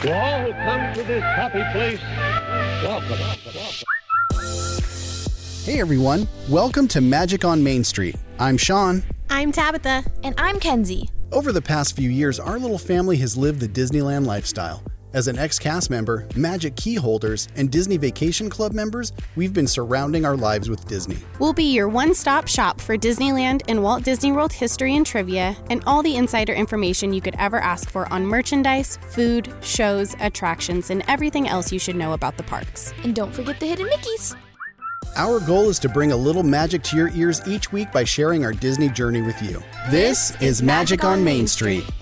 To all who come to this happy place, welcome. Hey everyone, welcome to Magic on Main Street. I'm Sean. I'm Tabitha. And I'm Kenzie. Over the past few years, our little family has lived the Disneyland lifestyle. As an ex cast member, Magic key holders, and Disney Vacation Club members, we've been surrounding our lives with Disney. We'll be your one stop shop for Disneyland and Walt Disney World history and trivia, and all the insider information you could ever ask for on merchandise, food, shows, attractions, and everything else you should know about the parks. And don't forget the hidden Mickeys. Our goal is to bring a little magic to your ears each week by sharing our Disney journey with you. This, is Magic on Main Street. And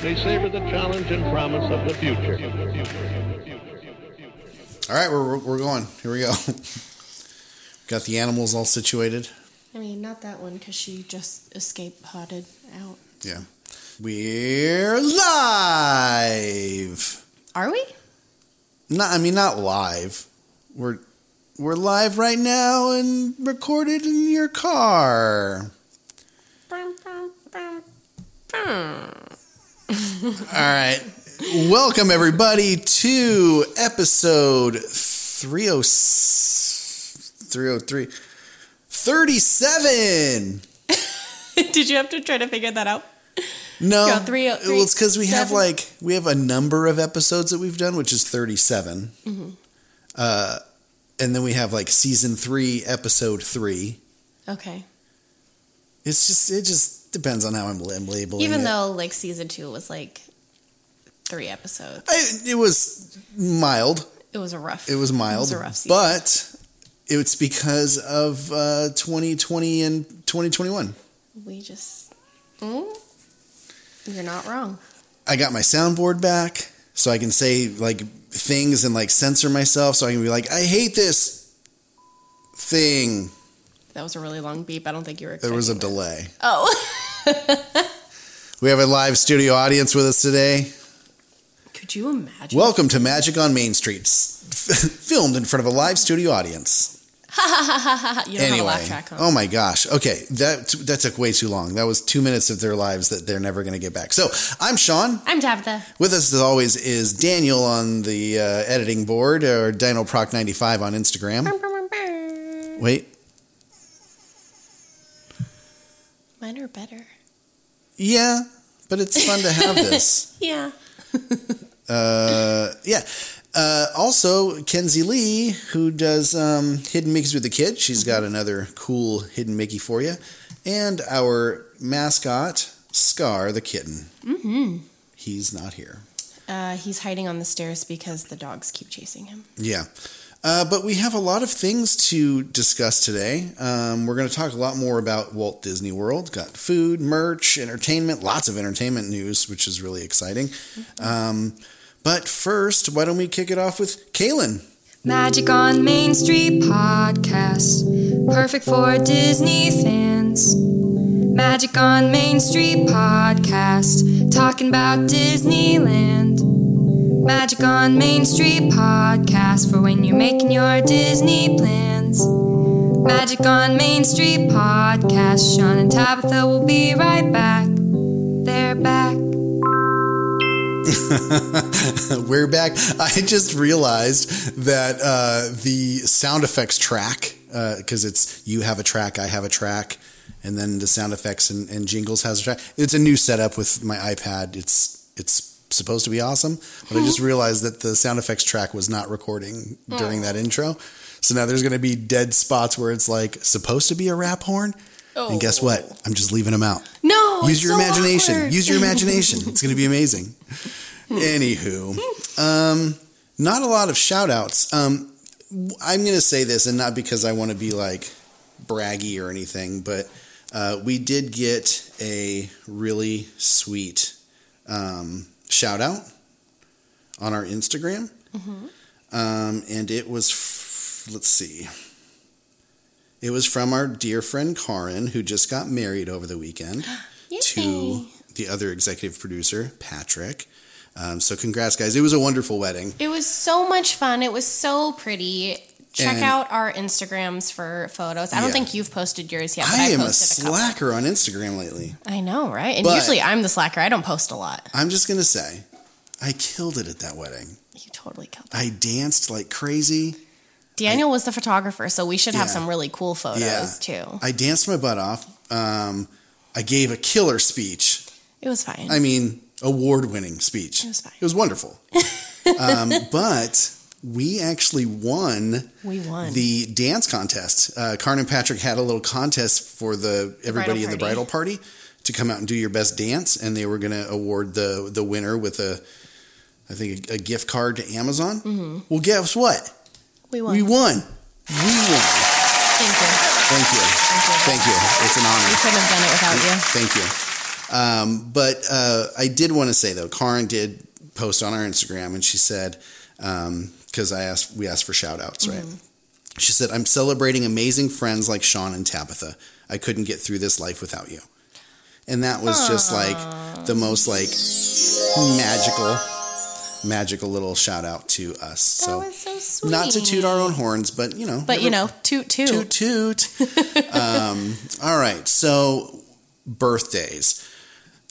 here you savor the challenge and promise of the future. All right, we're, we're going. Here we go. Got the animals all situated. I mean, not that one because she just escape potted out. Yeah. We're live. Are we? Not, I mean, not live. We're we're live right now and recorded in your car. All right. Welcome everybody to episode 30 303 37. Did you have to try to figure that out? No. Go three- well, it's cuz we have like we have a number of episodes that we've done which is 37. Mm-hmm. Uh and then we have like season 3 episode 3. Okay. It's just it just depends on how I'm labeling Even it. though like season two was like three episodes, I, it was mild. it was a rough. It was mild, It was a rough season. but it's because of uh, 2020 and 2021. we just. Mm, you're not wrong. I got my soundboard back, so I can say like things and like censor myself, so I can be like, I hate this thing. That was a really long beep. I don't think you were. There was a expecting delay. Oh. We have a live studio audience with us today. Could you imagine? Welcome to Magic on Main Street, filmed in front of a live studio audience. Ha ha ha ha ha! You don't have a laugh track, huh? oh my gosh. Okay, that that took way too long. That was two minutes of their lives that they're never going to get back. So I'm Sean. I'm Tabitha. With us as always is Daniel on the uh, editing board or Dino Proc 95 on Instagram. Wait, Mine are better. yeah, but it's fun to have this. Yeah. Uh, yeah. Uh, also, Kenzie Lee, who does um, Hidden Mickeys with the Kid, she's got another cool Hidden Mickey for you, and our mascot Scar the kitten. Mm-hmm. He's not here. Uh, he's hiding on the stairs because the dogs keep chasing him. Yeah. Uh, but we have a lot of things to discuss today. Um, we're going to talk a lot more about Walt Disney World. Got food, merch, entertainment, lots of entertainment news, which is really exciting. Um, but first, why don't we kick it off with Kaylin? Magic on Main Street podcast, perfect for Disney fans. Magic on Main Street podcast, talking about Disneyland. Magic on Main Street podcast for when you're making your Disney plans. Magic on Main Street podcast, Sean and Tabitha will be right back. They're back. We're back. I just realized that uh, the sound effects track, because it's you have a track, I have a track, and then the sound effects and, and jingles has a track. It's a new setup with my iPad. It's it's supposed to be awesome, but I just realized that the sound effects track was not recording during that intro. So now there's going to be dead spots where it's like supposed to be a rap horn. And guess what? I'm just leaving them out. No. Use your so imagination. awkward. Use your imagination. It's going to be amazing. Anywho, um, not a lot of shout outs. Um, I'm going to say this, and not because I want to be like braggy or anything, but uh, we did get a really sweet um, shout out on our Instagram. Um, and it was, f- let's see. It was from our dear friend Karin, who just got married over the weekend to the other executive producer, Patrick. Um, so, congrats, guys. It was a wonderful wedding. It was so much fun. It was so pretty. Check And out our Instagrams for photos. I don't Yeah. think you've posted yours yet. But I I, am a a, slacker on Instagram lately. I know, right? And But- usually I'm the slacker. I don't post a lot. I'm just gonna say, I killed it at that wedding. You totally killed it. I danced like crazy. Daniel was the photographer, so we should have Yeah. some really cool photos Yeah. too. I danced my butt off. Um, I gave a killer speech. It was fine. I mean, award-winning speech. It was fine. It was wonderful. um, but we actually won we won. the dance contest. Uh, Karin and Patrick had a little contest for the everybody in the bridal party to come out and do your best dance, and they were going to award the the winner with a, I think, a, a gift card to Amazon. Mm-hmm. Well, guess what? we won. We won. We won. Thank you. Thank you. Thank you. Thank you. It's an honor. We couldn't have done it without you. Thank you. Um, but uh, I did want to say though, Karin did post on our Instagram, and she said because I asked, we asked for shout outs, right? She said, "I'm celebrating amazing friends like Sean and Tabitha. I couldn't get through this life without you." And that was just like the most like magical, magical little shout out to us. So that was so sweet. not to toot our own horns, but you know, But you know, toot toot. toot toot. um, all right, so birthdays.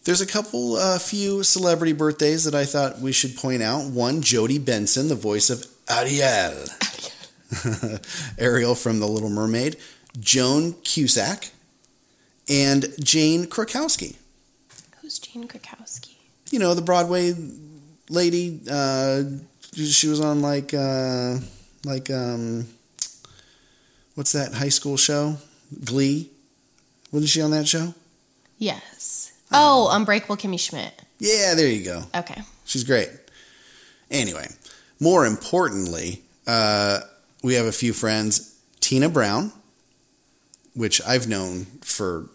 There's a couple, uh, few celebrity birthdays that I thought we should point out. One, Jodi Benson, the voice of Ariel, Ariel from The Little Mermaid. Joan Cusack, and Jane Krakowski. Who's Jane Krakowski? You know the Broadway lady. Uh, she was on like uh, like um, what's that high school show? Glee. Wasn't she on that show? Yes. Oh, Unbreakable Kimmy Schmidt. Yeah, there you go. Okay. She's great. Anyway, more importantly, uh, we have a few friends. Tina Brown, which I've known for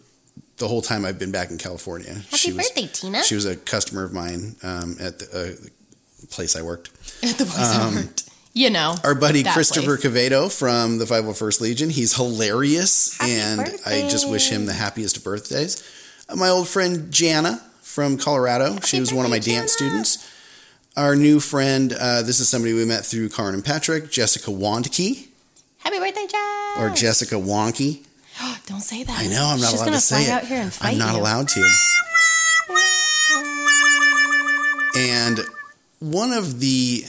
the whole time I've been back in California. Happy she was, birthday, Tina. She was a customer of mine um, at the uh, place I worked. At the place I worked. You know. Um, Our buddy Christopher place. Cavedo from the 501st Legion. He's hilarious, Happy and I just wish him the happiest of birthdays. My old friend Jana from Colorado. she was one of my dance students. Our new friend, uh, this is somebody we met through Karin and Patrick, Jessica Wandke, Happy birthday, Jess. or Jessica Wonky. Don't say that. I know I'm not She's allowed gonna say it. out here and fight I'm not you. allowed to. And one of the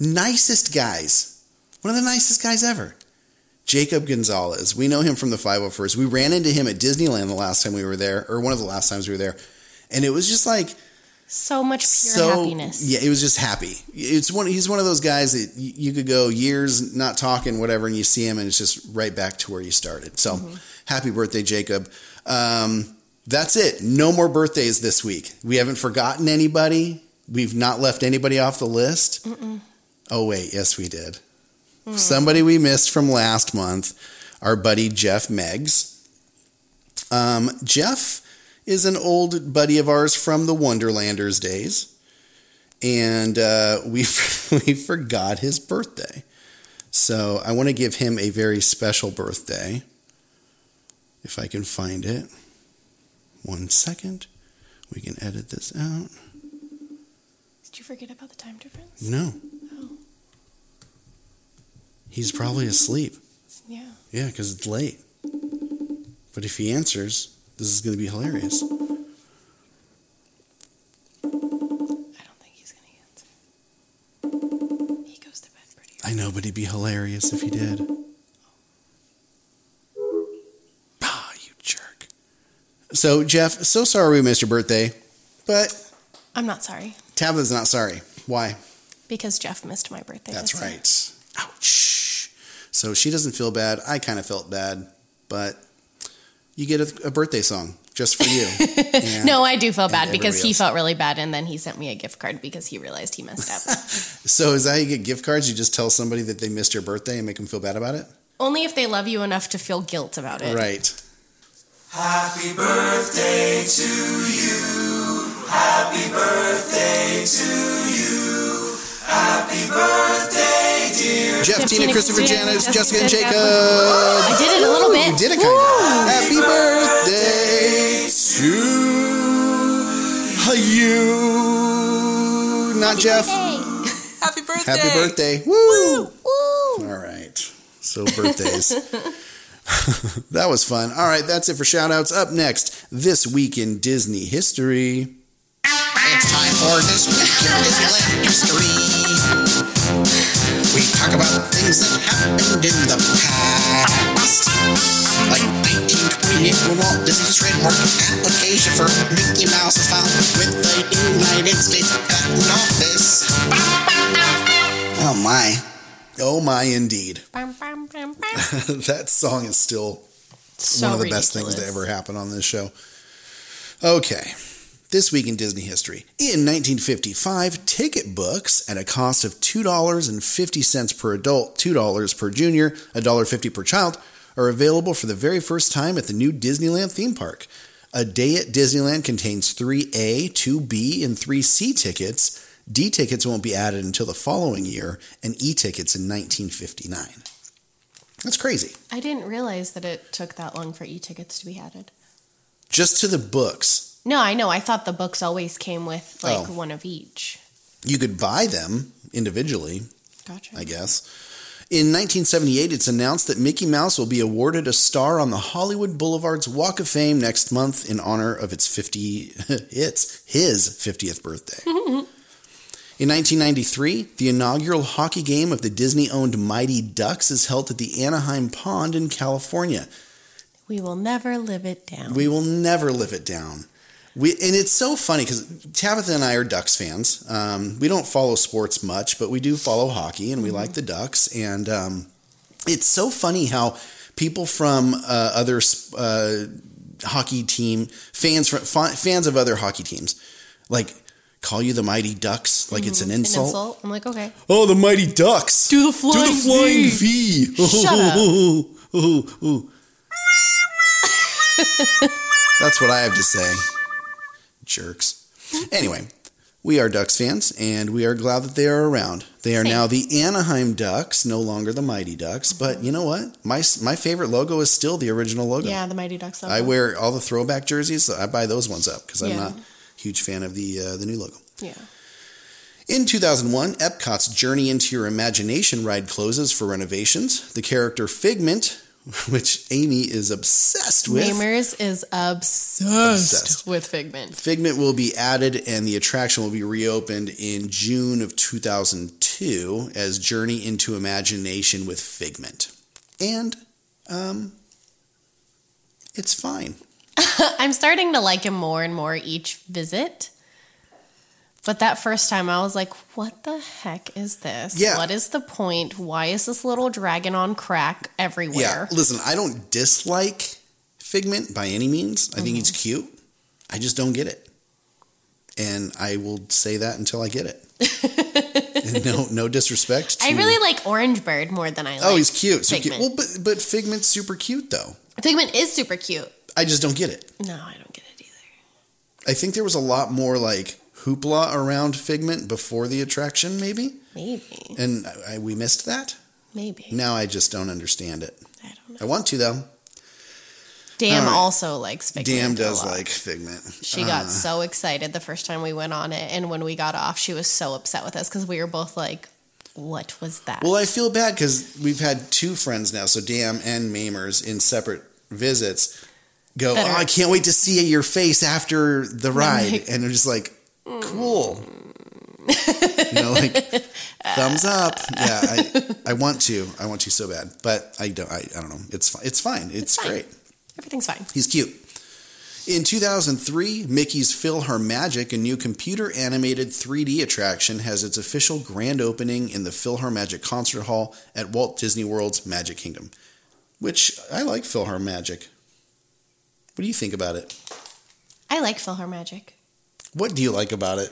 nicest guys, one of the nicest guys ever, Jacob Gonzalez. We know him from the 501st. We ran into him at Disneyland the last time we were there, or one of the last times we were there. And it was just like So much pure so happiness. yeah, it was just happy. It's one. He's one of those guys that you could go years not talking, whatever, and you see him, and it's just right back to where you started. So, Mm-hmm. happy birthday, Jacob. Um, that's it. No more birthdays this week. We haven't forgotten anybody. We've not left anybody off the list. Oh wait, yes, we did. Mm. Somebody we missed from last month, our buddy Jeff Meggs. Um, Jeff is an old buddy of ours from the Wonderlanders days, and uh, we we forgot his birthday. So I want to give him a very special birthday. If I can find it, one second, we can edit this out. Did you forget about the time difference? No, he's probably asleep. Yeah. Yeah, because it's late. But if he answers, this is going to be hilarious. I don't think he's gonna answer. He goes to bed pretty I know, but he'd be hilarious if he did. Ah, you jerk. So, Jeff, so sorry we missed your birthday, but I'm not sorry Tabitha's not sorry. Why? because Jeff missed my birthday. That's this year. Right. Ouch. So she doesn't feel bad. I kind of felt bad, but you get a, a birthday song just for you. And- No, I do feel bad because everybody he felt really bad, and then he sent me a gift card because he realized he messed up. So is that how you get gift cards? You just tell somebody that they missed your birthday and make them feel bad about it? Only if they love you enough to feel guilt about it. Right. Happy birthday to you. Happy birthday to you. Happy birthday, dear. Jeff, Jeff, Tina, Tina, Christopher, Christina, Janice, Jessica, Jessica, and Jacob. I did it a little bit. You did it kind of. Happy birthday to you. Not Jeff. Hey. Happy birthday. Happy birthday. Woo. Woo. All right. So birthdays. that was fun. All right, that's it for shout outs. Up next, this week in Disney history. It's time for this week in Disneyland history. We talk about things that happened in the past. Like 1928 when Walt Disney's trademark application for Mickey Mouse was filed with the United States Patent Office. Oh my. Oh my, indeed. That song is still So one of the best things to ever happen on this show. Okay. This week in Disney history. In 1955, ticket books at a cost of $2.50 per adult, $2 per junior, $1.50 per child are available for the very first time at the new Disneyland theme park. A day at Disneyland contains 3A, 2B, and 3C tickets. D tickets won't be added until the following year, and E tickets in 1959. That's crazy. I didn't realize that it took that long for e-tickets to be added. Just to the books. No, I know. I thought the books always came with like Oh. one of each. You could buy them individually, Gotcha. I guess. In 1978, it's announced that Mickey Mouse will be awarded a star on the Hollywood Boulevard's Walk of Fame next month in honor of its 50 it's his 50th birthday. in 1993, the inaugural hockey game of the Disney-owned Mighty Ducks is held at the Anaheim Pond in California. We will never live it down. We will never live it down. We and it's so funny because Tabitha and I are Ducks fans. Um, we don't follow sports much, but we do follow hockey, and we like the Ducks. And um, it's so funny how people from uh, other uh, hockey team fans from, fa- fans of other hockey teams like call you the Mighty Ducks like it's an An insult. insult. I'm like, okay. Oh, the Mighty Ducks! Do the flying Do the flying V. V. Shut up. That's what I have to say. Jerks. Anyway, we are Ducks fans, and we are glad that they are around. They are Same. now the Anaheim Ducks, no longer the Mighty Ducks. But you know what? My my favorite logo is still the original logo. Yeah, the Mighty Ducks. Logo. I wear all the throwback jerseys. So I buy those ones up because I'm Yeah. not a huge fan of the uh, the new logo. Yeah. In 2001, Epcot's Journey into Your Imagination ride closes for renovations. The character Figment, which Amy is obsessed with, Mamers is obsessed, Obsessed. with Figment. Figment will be added and the attraction will be reopened in June of 2002 as Journey into Imagination with Figment. And um it's fine. I'm starting to like him more and more each visit. But that first time I was like, what the heck is this? Yeah. What is the point? Why is this little dragon on crack everywhere? Yeah, listen, I don't dislike Figment by any means. I think he's Mm-hmm. cute. I just don't get it. And I will say that until I get it. No no disrespect to I really like Orange Bird more than I like Oh, he's cute. So cute. Well, but but Figment's super cute though. Figment is super cute. I just don't get it. No, I don't get it either. I think there was a lot more like hoopla around Figment before the attraction, maybe, Maybe. and I, I, we missed that. Maybe. Now I just don't understand it. I don't know. I want to though. Dam right. also likes Figment. Damn a does like Figment. She Uh, got so excited the first time we went on it, and when we got off, she was so upset with us because we were both like, "What was that?" Well, I feel bad because we've had two friends now, so Dam and Mamers in separate visits. Go, oh, I can't wait to see your face after the ride, like, and they're just like, cool. you know, like thumbs up. Yeah, I, I want to, I want to so bad, but I don't. I, I don't know. It's fine. It's fine. It's, fine. great. Everything's fine. He's cute. In 2003, Mickey's PhilharMagic, a new computer animated 3D attraction, has its official grand opening in the PhilharMagic Concert Hall at Walt Disney World's Magic Kingdom. Which I like PhilharMagic. What do you think about it? I like PhilharMagic. What do you like about it?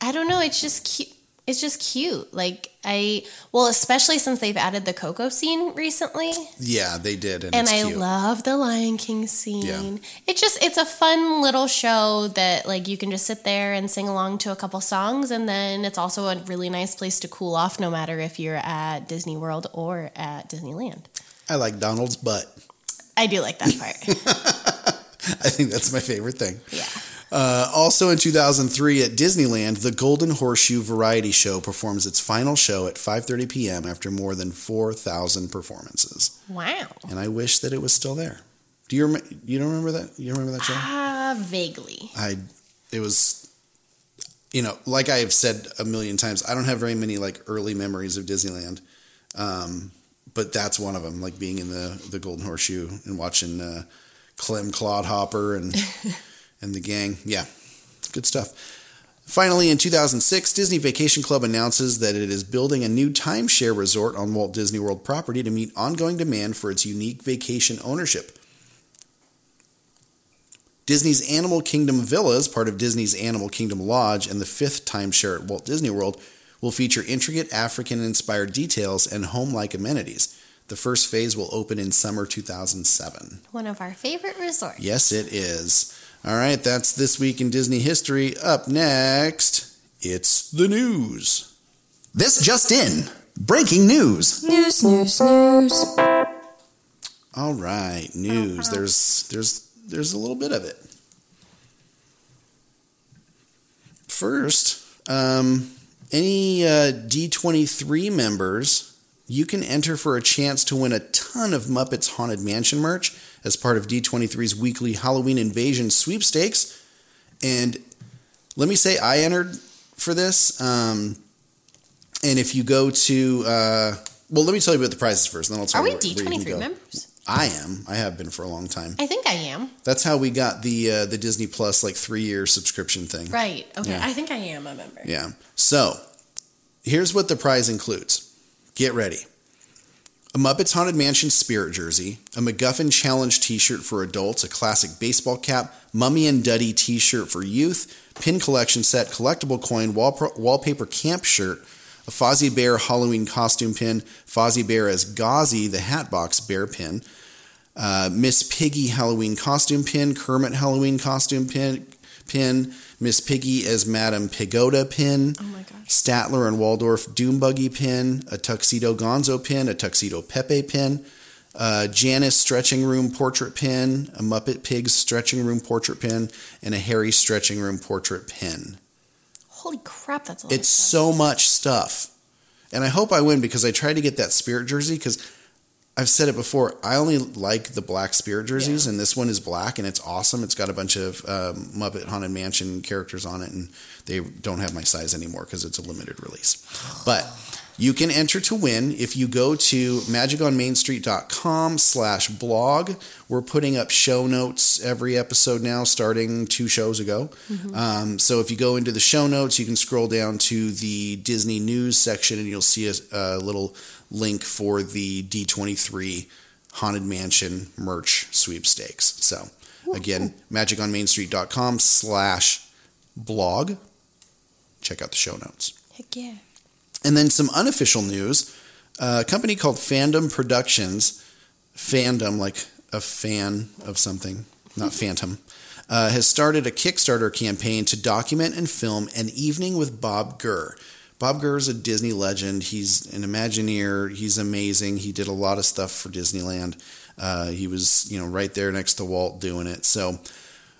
I don't know. It's just cute. It's just cute. Like I, well, especially since they've added the Coco scene recently, Yeah, they did, and, and I cute. love the Lion King scene. Yeah. It's just it's a fun little show that like you can just sit there and sing along to a couple songs, and then it's also a really nice place to cool off, no matter if you're at Disney World or at Disneyland. I like Donald's butt. I do like that part. I think that's my favorite thing. yeah. Uh, also in 2003 at Disneyland, the Golden Horseshoe Variety Show performs its final show at 5:30 p.m. after more than 4,000 performances. Wow. And I wish that it was still there. Do you rem- you don't remember that? You remember that show? Ah, vaguely. I it was you know, like I have said a million times, I don't have very many like early memories of Disneyland. Um, but that's one of them, like being in the the Golden Horseshoe and watching uh, Clem Clodhopper and and the gang. Yeah, good stuff. Finally, in 2006, Disney Vacation Club announces that it is building a new timeshare resort on Walt Disney World property to meet ongoing demand for its unique vacation ownership. Disney's Animal Kingdom Villas, part of Disney's Animal Kingdom Lodge and the fifth timeshare at Walt Disney World, will feature intricate African inspired details and home like amenities. The first phase will open in summer 2007. One of our favorite resorts. Yes, it is. All right, that's this week in Disney history. Up next, it's the news. This just in. Breaking news. News, news, news. All right, news. There's there's there's a little bit of it. First, um, any uh, D23 members, you can enter for a chance to win a ton of Muppets Haunted Mansion merch as part of D23's weekly Halloween Invasion sweepstakes. And let me say, I entered for this. Um, and if you go to, uh, well, let me tell you about the prizes first, and then I'll tell Are we you where you can D23 go. members? I am. I have been for a long time. I think I am. That's how we got the uh, the Disney Plus like three year subscription thing. Right. Okay. Yeah. I think I am a member. Yeah. So here's what the prize includes. Get ready. A Muppets Haunted Mansion spirit jersey, a MacGuffin Challenge t shirt for adults, a classic baseball cap, Mummy and Duddy t shirt for youth, pin collection set, collectible coin, wall- wallpaper camp shirt, a Fozzie Bear Halloween costume pin, Fozzie Bear as Gauzy, the Hatbox Bear pin, uh, Miss Piggy Halloween costume pin, Kermit Halloween costume pin, pin, Miss Piggy as Madame Pagoda pin, Oh my gosh. Statler and Waldorf Doom Buggy pin, a Tuxedo Gonzo pin, a Tuxedo Pepe pin, a Janice Stretching Room portrait pin, a Muppet Pigs Stretching Room portrait pin, and a Harry Stretching Room portrait pin. Holy crap, that's a lot. It's so much stuff. And I hope I win because I tried to get that spirit jersey because I've said it before. I only like the black spirit jerseys, and this one is black and it's awesome. It's got a bunch of um, Muppet Haunted Mansion characters on it, and they don't have my size anymore because it's a limited release. But you can enter to win if you go to magiconmainstreet.com slash blog. We're putting up show notes every episode now, starting two shows ago. Um, so if you go into the show notes, you can scroll down to the Disney news section and you'll see a, a little link for the D23 Haunted Mansion merch sweepstakes. So again, magiconmainstreet.com slash blog. Check out the show notes. Heck yeah. And then some unofficial news. Uh, a company called Fandom Productions, fandom like a fan of something, not phantom, uh, has started a Kickstarter campaign to document and film an evening with Bob Gurr. Bob Gurr is a Disney legend. He's an Imagineer. He's amazing. He did a lot of stuff for Disneyland. Uh, he was, you know, right there next to Walt doing it. So,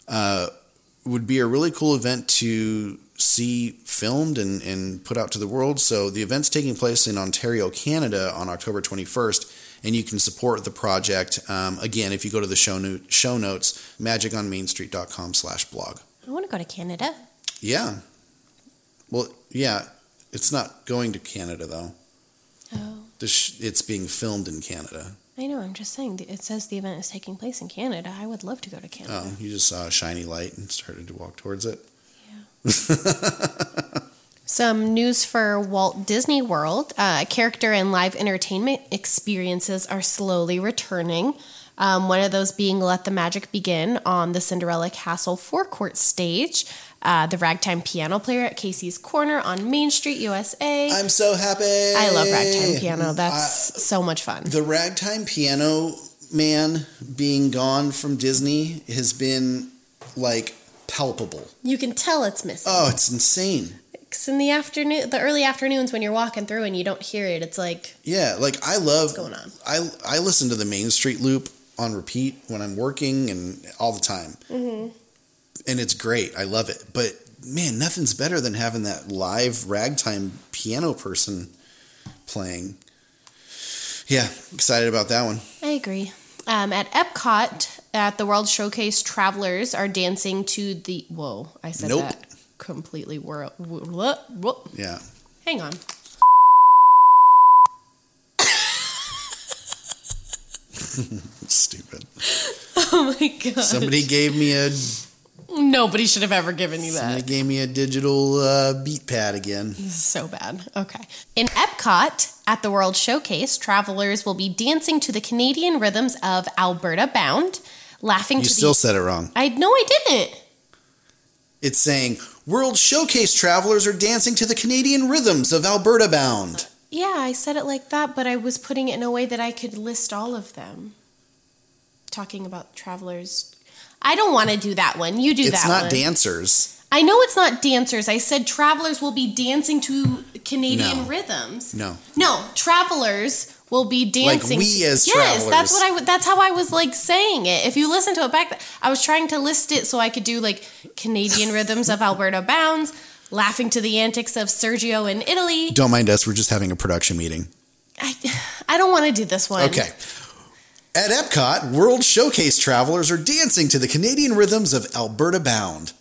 uh, would be a really cool event to see filmed and, and put out to the world. So the event's taking place in Ontario, Canada on October 21st, and you can support the project. Um, again, if you go to the show, no- show notes, magiconmainstreet.com slash blog. I want to go to Canada. Yeah. Well, yeah, it's not going to Canada though. Oh. Sh- it's being filmed in Canada. I know, I'm just saying. It says the event is taking place in Canada. I would love to go to Canada. Oh, you just saw a shiny light and started to walk towards it. Yeah. Some news for Walt Disney World. Uh, character and live entertainment experiences are slowly returning. Um, one of those being Let the Magic Begin on the Cinderella Castle forecourt stage. Uh, the Ragtime Piano Player at Casey's Corner on Main Street, USA. I'm so happy. I love Ragtime Piano. That's so much fun. The ragtime piano man being gone from Disney has been like palpable. You can tell it's missing. Oh, it's insane. 'Cause in the afternoon, the early afternoons when you're walking through and you don't hear it, it's like Yeah, like I love going on? I I listen to the Main Street Loop on repeat when I'm working and all the time. Mm-hmm. and it's great. I love it. But man, nothing's better than having that live ragtime piano person playing. Yeah, excited about that one. I agree. Um, at Epcot, at the World Showcase, travelers are dancing to the. Whoa, I said Nope. that completely. Whoa. Yeah. Hang on. Stupid. Oh my god. Somebody gave me a Nobody should have ever given you that. somebody that. gave me a digital uh, beat pad again. So bad. Okay. In Epcot, at the World Showcase, travelers will be dancing to the Canadian rhythms of Alberta Bound, laughing You still the. said it wrong. I no, I didn't. It's saying World Showcase travelers are dancing to the Canadian rhythms of Alberta Bound. Yeah, I said it like that, but I was putting it in a way that I could list all of them. Talking about travelers. I don't want to do that one. You do that. It's not dancers. I know it's not dancers. I said travelers will be dancing to Canadian No. rhythms. No. No, travelers will be dancing. Like we as yes, travelers. Yes, that's what I. w- That's how I was like saying it. If you listen to it back, I was trying to list it so I could do like Canadian rhythms of Alberta Bounds, laughing to the antics of Sergio in Italy. Don't mind us. We're just having a production meeting. I, I don't want to do this one. Okay. At Epcot, World Showcase travelers are dancing to the Canadian rhythms of Alberta Bound,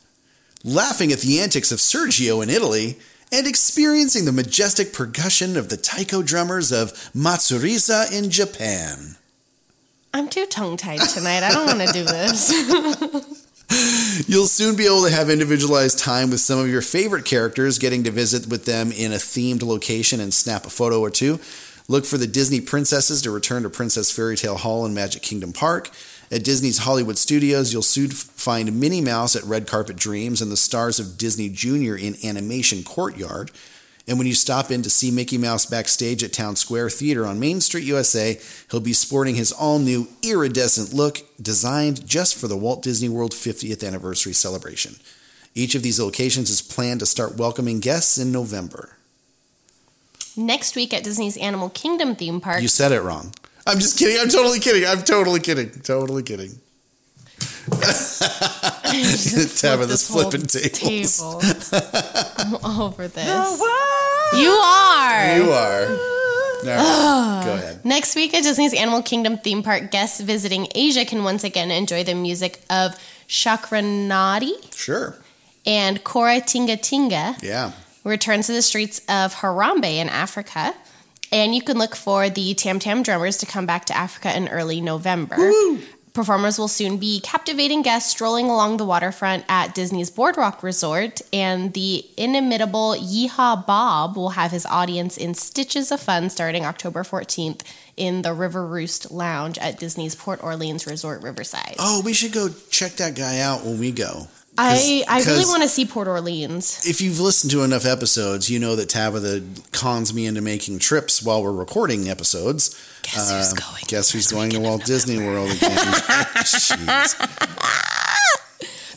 laughing at the antics of Sergio in Italy, and experiencing the majestic percussion of the taiko drummers of Matsuriza in Japan. I'm too tongue tied tonight. I don't want to do this. You'll soon be able to have individualized time with some of your favorite characters, getting to visit with them in a themed location and snap a photo or two. Look for the Disney princesses to return to Princess Fairy Tale Hall in Magic Kingdom Park. At Disney's Hollywood Studios, you'll soon find Minnie Mouse at Red Carpet Dreams and the stars of Disney Junior in Animation Courtyard. And when you stop in to see Mickey Mouse backstage at Town Square Theater on Main Street, USA, he'll be sporting his all new iridescent look designed just for the Walt Disney World 50th anniversary celebration. Each of these locations is planned to start welcoming guests in November. Next week at Disney's Animal Kingdom theme park, You said it wrong. I'm just kidding. I'm totally kidding. I'm totally kidding. Totally kidding. Tabitha's this flipping tables. table. I'm over this. You are. You are. Right, go ahead. Next week at Disney's Animal Kingdom theme park, guests visiting Asia can once again enjoy the music of Chakranadi Sure. and Kora Tinga Tinga Yeah. returns to the streets of Harambe in Africa. And you can look for the Tam Tam Drummers to come back to Africa in early November. Performers will soon be captivating guests strolling along the waterfront at Disney's Boardwalk Resort, and the inimitable Yeehaw Bob will have his audience in Stitches of Fun starting October 14th in the River Roost Lounge at Disney's Port Orleans Resort Riverside. Oh, we should go check that guy out when we go. I, I really want to see Port Orleans. If you've listened to enough episodes, you know that Tabitha cons me into making trips while we're recording episodes. Guess who's Uh, going Guess who's going to Walt Disney World again? Jeez.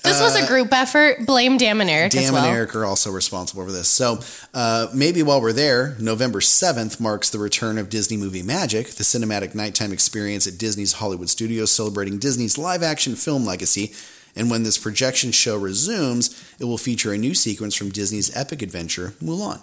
This was a group effort. Blame Dam and Eric as Dan well. and Eric are also responsible for this. So uh, maybe while we're there, November 7th marks the return of Disney Movie Magic, the cinematic nighttime experience at Disney's Hollywood Studios celebrating Disney's live action film legacy. And when this projection show resumes, it will feature a new sequence from Disney's epic adventure, Mulan.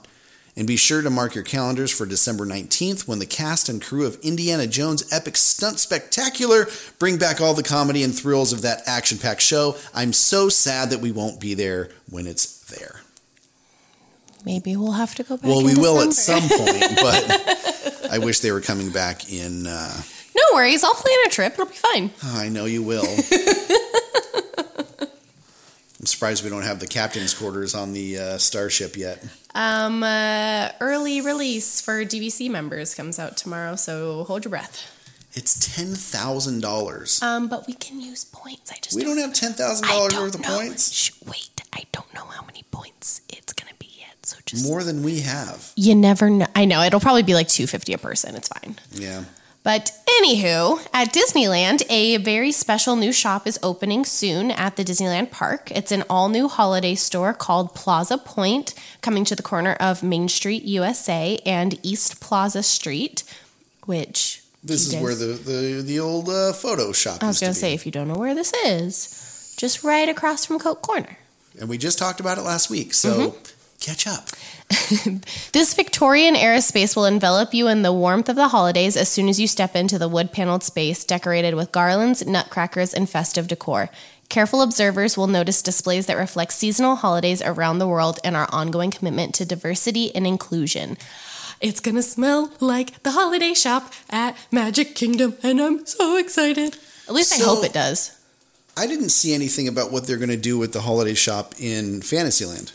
And be sure to mark your calendars for December 19th when the cast and crew of Indiana Jones Epic Stunt Spectacular bring back all the comedy and thrills of that action packed show. I'm so sad that we won't be there when it's there. Maybe we'll have to go back. Well, we will at some point, but I wish they were coming back in. Uh, No worries. I'll plan a trip. It'll be fine. oh, I know you will. I'm surprised we don't have the captain's quarters on the uh, starship yet. Um, uh, early release for DVC members comes out tomorrow, so hold your breath. It's ten thousand dollars. Um, but we can use points. I just We don't have ten thousand dollars don't worth of know. points. Shh, wait, I don't know how many points it's gonna be yet. So just More than we have. you never know. I know it'll probably be like two fifty a person. It's fine. Yeah. But anywho, at Disneyland, a very special new shop is opening soon at the Disneyland Park. It's an all new holiday store called Plaza Point, coming to the corner of Main Street, USA, and East Plaza Street, which. This is where the the, the old uh, photo shop. I was to going to be. say, if you don't know where this is, just right across from Coke Corner. And we just talked about it last week, so catch up. This Victorian era space will envelop you in the warmth of the holidays as soon as you step into the wood paneled space decorated with garlands, nutcrackers, and festive decor. Careful observers will notice displays that reflect seasonal holidays around the world and our ongoing commitment to diversity and inclusion. It's gonna smell like the holiday shop at Magic Kingdom, and I'm so excited. At least I hope it does. I didn't see anything about what they're going to do with the holiday shop in Fantasyland.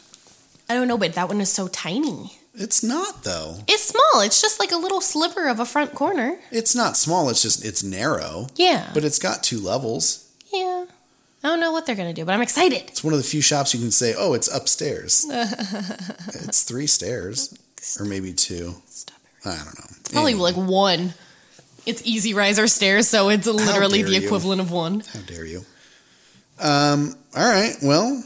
I don't know, but that one is so tiny. It's not though. It's small. It's just like a little sliver of a front corner. It's not small. It's just it's narrow. Yeah. But it's got two levels. yeah. I don't know what they're gonna do, but I'm excited. It's one of the few shops you can say, "Oh, it's upstairs." it's three stairs, or maybe two. I don't know. Probably Anyway, like one. It's easy riser stairs, so it's literally the you. equivalent of one. How dare you? Um. All right. Well,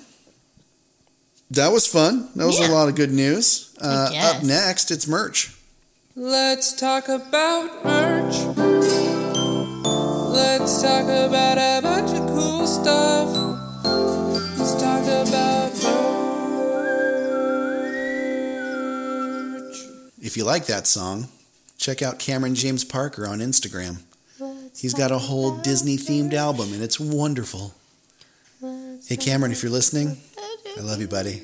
that was fun. That was Yeah. a lot of good news. Uh, up next, it's merch. Let's talk about merch. Let's talk about a bunch of cool stuff. Let's talk about merch. If you like that song, check out Cameron James Parker on Instagram. He's got a whole Disney themed album, and it's wonderful. Hey, Cameron, if you're listening, I love you, buddy.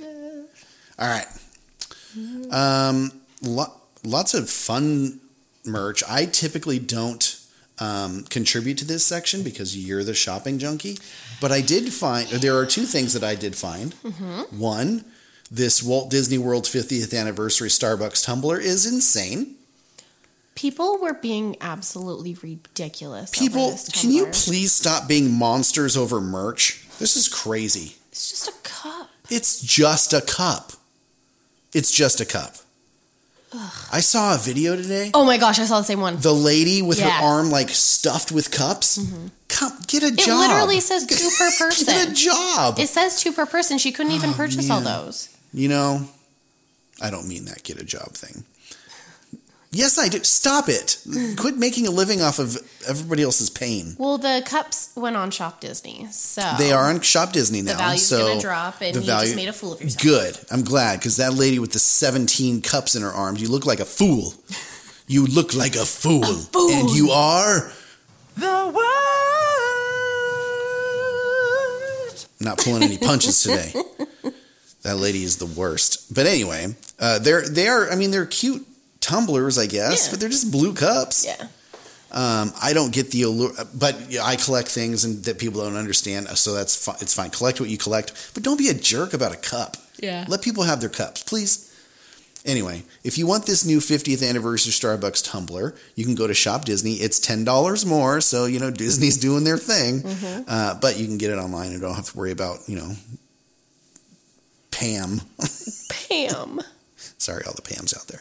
All right. Um, lo- lots of fun merch. I typically don't um, contribute to this section because you're the shopping junkie, but I did find there are two things that I did find. One, this Walt Disney World 50th anniversary Starbucks tumbler is insane. People were being absolutely ridiculous. People, can you please stop being monsters over merch? This is crazy. It's just a cup. It's just a cup. It's just a cup. I saw a video today. Oh my gosh, I saw the same one. The lady with Yeah. her arm like stuffed with cups. Mm-hmm. Come, get a It job. It literally says two per person. Get a job. It says two per person. She couldn't even oh, purchase all Oh, those. You know, I don't mean that get a job thing. Yes, I do. Stop it. Quit making a living off of everybody else's pain. Well, the cups went on Shop Disney, so They are on Shop Disney now. The value's so gonna drop, and the you value- just made a fool of yourself. Good. I'm glad because that lady with the 17 cups in her arms, you look like a fool. You look like a fool. fool. And you are. The world. not pulling any punches today. that lady is the worst. But anyway, uh, they're they are. I mean, they're cute tumblers, I guess, Yeah. but they're just blue cups. Yeah. Um, I don't get the allure, but I collect things and that people don't understand, so that's fi- it's fine. Collect what you collect, but don't be a jerk about a cup. Yeah. Let people have their cups, please. Anyway, if you want this new 50th anniversary Starbucks tumbler, you can go to Shop Disney. It's ten dollars more, so you know Disney's doing their thing. Mm-hmm. Uh, but you can get it online and don't have to worry about you know Pam. Pam. Sorry, all the Pams out there.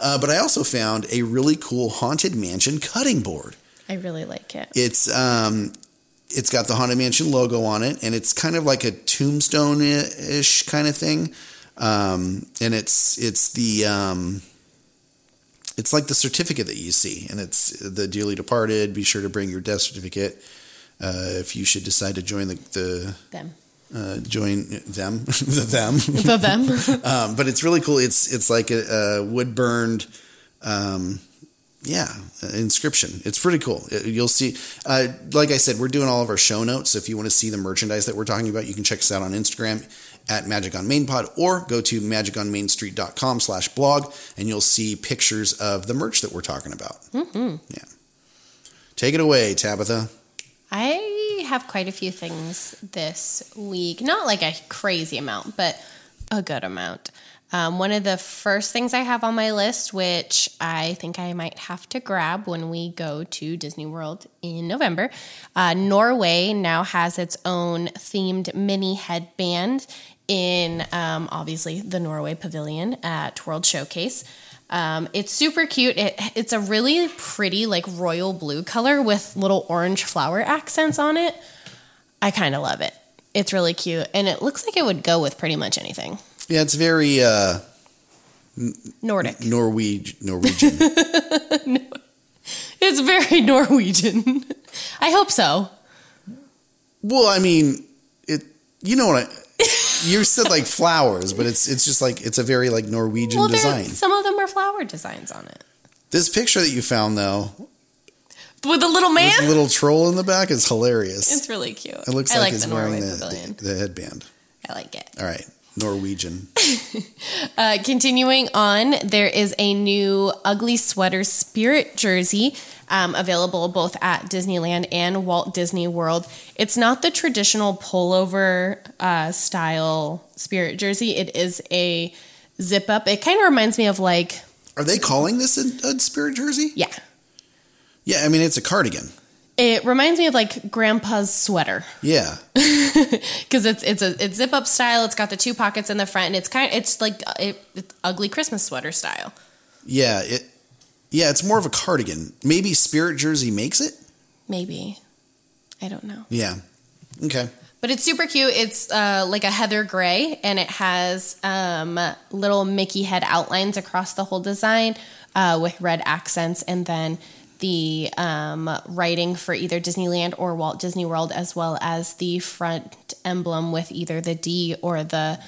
Uh, but I also found a really cool haunted mansion cutting board. I really like it. It's um, it's got the haunted mansion logo on it, and it's kind of like a tombstone ish kind of thing. Um, and it's it's the um, it's like the certificate that you see, and it's the dearly departed. Be sure to bring your death certificate uh, if you should decide to join the the Them. Uh, join them the them. The them. um, but it's really cool. It's it's like a, a wood burned, um, yeah, inscription. It's pretty cool. It- you'll see. Uh, like I said, we're doing all of our show notes. So if you want to see the merchandise that we're talking about, you can check us out on Instagram at Magic on Main Pod or go to magiconmainstreet.com slash blog and you'll see pictures of the merch that we're talking about. Mm-hmm. Yeah. Take it away, Tabitha. I have quite a few things this week. Not like a crazy amount, but a good amount. Um, one of the first things I have on my list, which I think I might have to grab when we go to Disney World in November, uh, Norway now has its own themed mini headband in um, obviously the Norway Pavilion at World Showcase. Um, it's super cute. It, it's a really pretty, like royal blue color with little orange flower accents on it. I kind of love it. It's really cute, and it looks like it would go with pretty much anything. Yeah, it's very uh, Nordic. Norweg- Norwegian. It's very Norwegian. I hope so. Well, I mean, it You know what I? You said like flowers, but it's it's just like it's a very like Norwegian well, design. some of them are flower designs on it. This picture that you found though, With a little man? the little troll in the back, is hilarious. it's really cute. it looks I like, like he's the wearing the, the, the headband. I like it. All right, Norwegian. Uh, continuing on, there is a new Ugly Sweater Spirit jersey um, available both at Disneyland and Walt Disney World. It's not the traditional pullover uh, style Spirit jersey, it is a zip up. It kind of reminds me of like, Are they calling this a, a spirit jersey? yeah, Yeah, I mean it's a cardigan. It reminds me of like Grandpa's sweater. Yeah, because it's it's a it's zip up style. It's got the two pockets in the front, and it's kind of, it's like uh, it, it's ugly Christmas sweater style. yeah, it. Yeah, it's more of a cardigan. Maybe Spirit Jersey makes it. Maybe I don't know, Yeah. Okay. but it's super cute. It's uh, like a heather gray, and it has um, little Mickey head outlines across the whole design uh, with red accents, and then the um, writing for either Disneyland or Walt Disney World, as well as the front emblem with either the D or the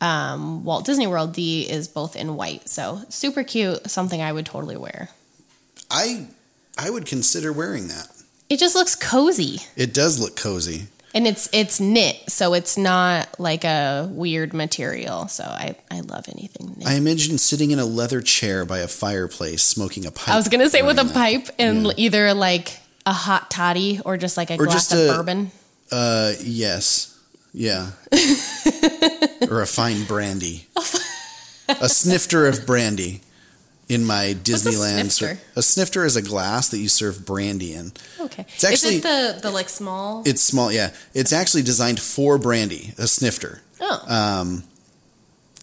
um, Walt Disney World D is both in white. So super cute. Something I would totally wear. I I would consider wearing that. It just looks cozy. It does look cozy. And it's it's knit, so it's not like a weird material. So I, I love anything knit. I imagine sitting in a leather chair by a fireplace, smoking a pipe. I was gonna say with a that. pipe and Yeah. either like a hot toddy or just like a Or glass just of a- bourbon. Uh, yes, yeah, or a fine brandy, a snifter of brandy. In my a Disneyland, snifter? a snifter is a glass that you serve brandy in. Okay. It's actually- Is it the the like small? It's small, yeah. It's actually designed for brandy, a snifter. oh, Um,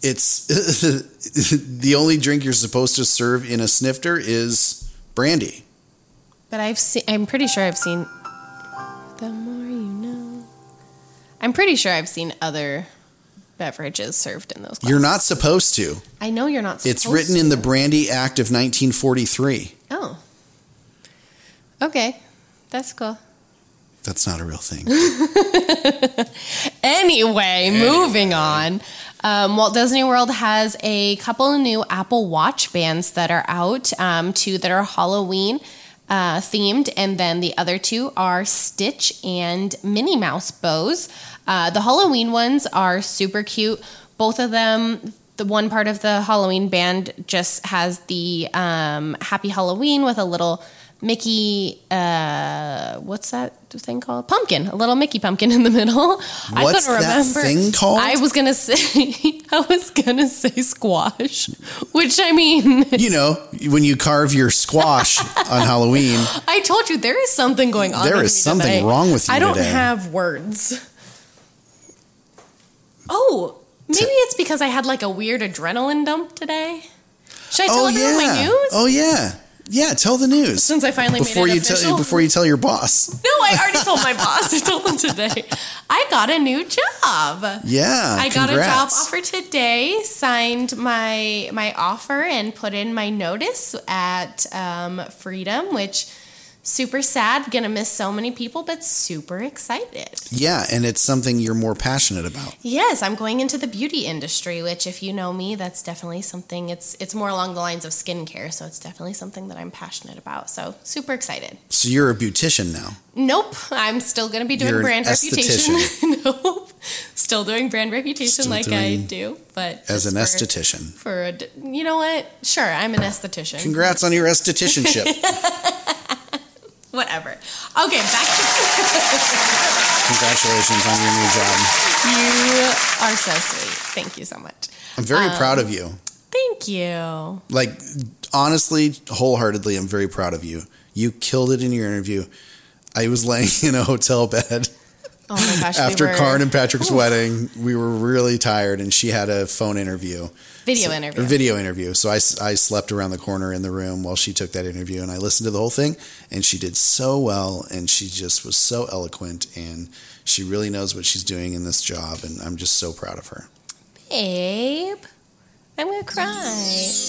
it's the only drink you're supposed to serve in a snifter is brandy. but I've seen. I'm pretty sure I've seen. The more you know. I'm pretty sure I've seen other beverages served in those. Glasses. You're not supposed to. I know you're not. Supposed to. It's written to. in the Brandy Act of 1943. Oh. Okay, that's cool. That's not a real thing. Anyway, moving on. Um, Walt Disney World has a couple of new Apple Watch bands that are out. Um, two that are Halloween uh, themed, and then the other two are Stitch and Minnie Mouse bows. Uh, the Halloween ones are super cute. Both of them. The one part of the Halloween band just has the um, Happy Halloween with a little Mickey, uh, what's that thing called? Pumpkin, a little Mickey pumpkin in the middle. I What's couldn't that remember. thing called? I was gonna say, I was gonna say squash, which I mean, you know, when you carve your squash on Halloween, I told you there is something going on. There is me something today. wrong with you I don't today. have words. Oh, maybe it's because I had like a weird adrenaline dump today. Should I tell oh everyone my news? oh yeah, yeah. Tell the news Since I finally before made it you official. tell before you tell your boss. No, I already told my boss. I told them today. I got a new job. Yeah, I got a job offer today. Signed my my offer and put in my notice at um, Freedom, which super sad. Gonna miss so many people, but super excited. Yeah, and it's something you're more passionate about. Yes, I'm going into the beauty industry, which, if you know me, that's definitely something. It's it's more along the lines of skincare, so it's definitely something that I'm passionate about. So super excited. So you're a beautician now. Nope, I'm still to be doing You're an brand reputation. nope, still doing brand reputation Still like I do, but As an for- esthetician. For a, you know what? Sure, I'm an esthetician. Congrats on your estheticianship. Whatever. Okay, back to Congratulations on your new job. you. Are so sweet. Thank you so much. I'm very Um, proud of you. Thank you. Like honestly, wholeheartedly, I'm very proud of you. You killed it in your interview. I was laying in a hotel bed Oh my gosh. we after were- Karin and Patrick's Ooh, wedding. We were really tired, and she had a phone interview. Video So- interview. Video interview. So I, I slept around the corner in the room while she took that interview, and I listened to the whole thing. And she did so well, and she just was so eloquent, and she really knows what she's doing in this job, and I'm just so proud of her. Babe, I'm gonna cry.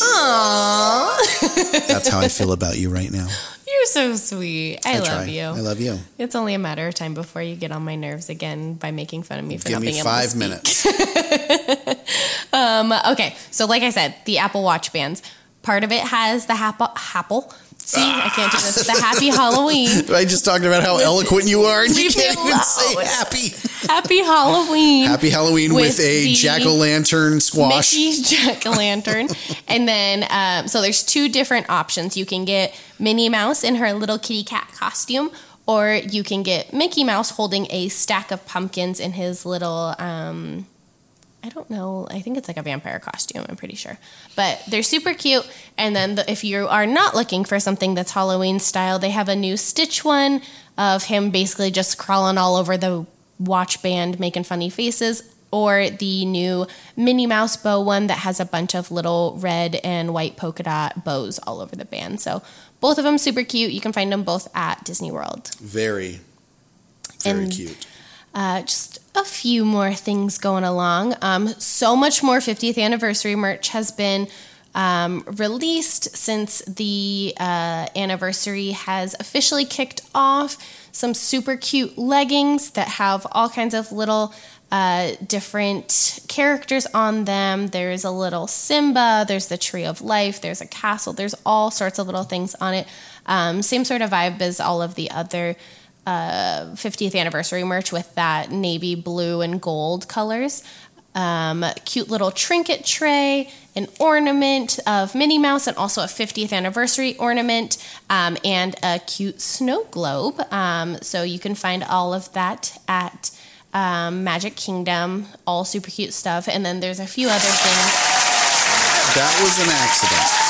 Aww. That's how I feel about you right now. You're so sweet. I, love try. you. I love you. It's only a matter of time before you get on my nerves again by making fun of me for Give not me being able to five minutes. Um, okay, so like I said, the Apple Watch bands. Part of it has the Apple. Apple. See, I can't do this. The Happy Halloween. I just talked about how eloquent you are, and you can't even say happy. Happy Halloween. Happy Halloween with, With a jack o' lantern squash. Mickey Jack o' Lantern. and then, um, so there's two different options. You can get Minnie Mouse in her little kitty cat costume, or you can get Mickey Mouse holding a stack of pumpkins in his little, um, I don't know, I think it's like a vampire costume, I'm pretty sure. But they're super cute. And then the, if you are not looking for something that's Halloween style, they have a new Stitch one of him basically just crawling all over the watch band making funny faces or the new Minnie Mouse bow one that has a bunch of little red and white polka dot bows all over the band. So both of them super cute. You can find them both at Disney World. Very, very And- cute. Uh, just a few more things going along. Um, so much more 50th anniversary merch has been um, released since the uh, anniversary has officially kicked off. Some super cute leggings that have all kinds of little uh, different characters on them. There's a little Simba, there's the Tree of Life, there's a castle, there's all sorts of little things on it. Um, same sort of vibe as all of the other uh, 50th anniversary merch with that navy blue and gold colors. Um, cute little trinket tray, an ornament of Minnie Mouse, and also a 50th anniversary ornament, um, and a cute snow globe. Um, so you can find all of that at um, Magic Kingdom, all super cute stuff. And then there's a few other things. That was an accident.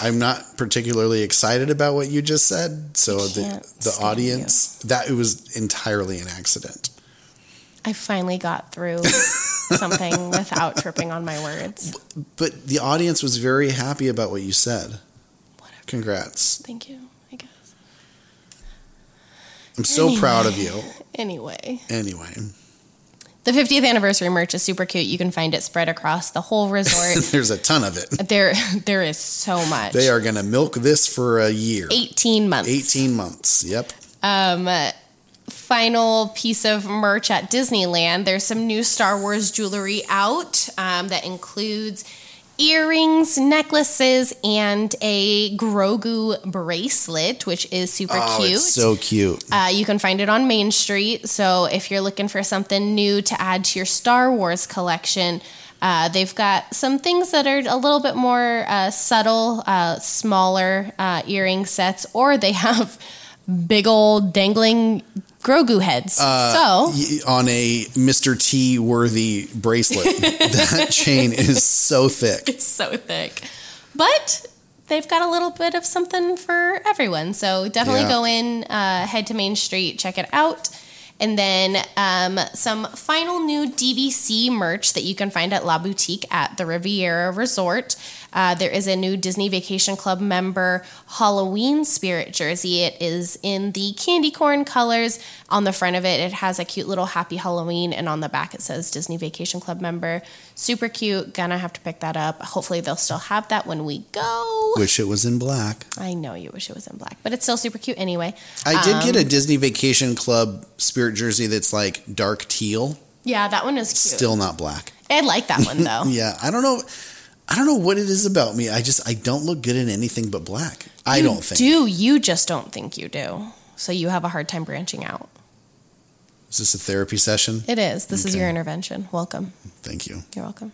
I'm not particularly excited about what you just said, so the the audience that it was entirely an accident. I finally got through something without tripping on my words. But the audience was very happy about what you said. Congrats. Thank you, I guess. I'm so proud of you. Anyway. Anyway, The 50th anniversary merch is super cute. You can find it spread across the whole resort. there's a ton of it. there, there is so much. They are going to milk this for a year. 18 months. 18 months. Yep. Um, final piece of merch at Disneyland. There's some new Star Wars jewelry out um, that includes earrings, necklaces, and a Grogu bracelet, which is super Oh, cute. it's so cute. Uh, you can find it on Main Street. So if you're looking for something new to add to your Star Wars collection, uh, they've got some things that are a little bit more uh, subtle, uh, smaller uh, earring sets, or they have big old dangling Grogu heads. Uh, so on a Mr. T worthy bracelet. that chain is so thick. it's so thick. But they've got a little bit of something for everyone. So definitely Yeah. go in, uh, head to Main Street, check it out. And then um, some final new DVC merch that you can find at La Boutique at the Riviera Resort. Uh, there is a new Disney Vacation Club member Halloween spirit jersey. It is in the candy corn colors. On the front of it, it has a cute little happy Halloween, and on the back, it says Disney Vacation Club member. Super cute. Gonna have to pick that up. Hopefully, they'll still have that when we go. Wish it was in black. I know you wish it was in black, but it's still super cute anyway. I did get Um, a Disney Vacation Club spirit jersey that's like dark teal, Yeah, that one is cute. still not black. I like that one though. Yeah, I don't know. I don't know what it is about me. I just I don't look good in anything but black. I don't think. Do you just don't think you do? So you have a hard time branching out. Is this a therapy session? It is. This is your intervention. Welcome. Thank you. You're welcome.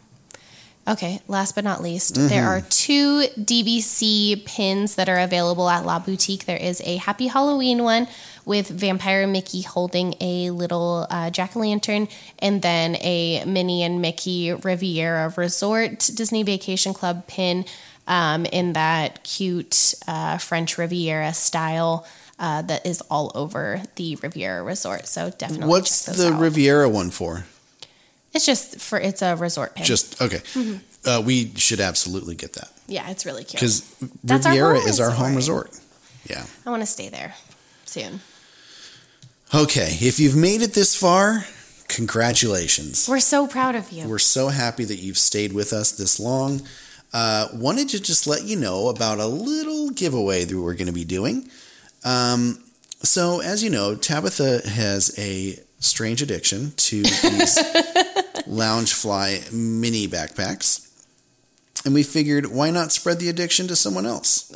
Okay, last but not least, Mm-hmm. there are two DVC pins that are available at La Boutique. There is a Happy Halloween one with Vampire Mickey holding a little uh, jack o' lantern, and then a Minnie and Mickey Riviera Resort Disney Vacation Club pin um, in that cute uh, French Riviera style. Uh, that is all over the Riviera Resort, so definitely. What's the out. Riviera one for? It's just for it's a resort. Just okay. Mm-hmm. Uh, we should absolutely get that yeah, it's really cute. because That's our Riviera is our home resort. resort. Yeah. I want to stay there soon. Okay, if you've made it this far, congratulations. We're so proud of you. We're so happy that you've stayed with us this long. uh, wanted to just let you know about a little giveaway that we're going to be doing. Um, so, as you know, Tabitha has a strange addiction to these Loungefly mini backpacks. And we figured, why not spread the addiction to someone else?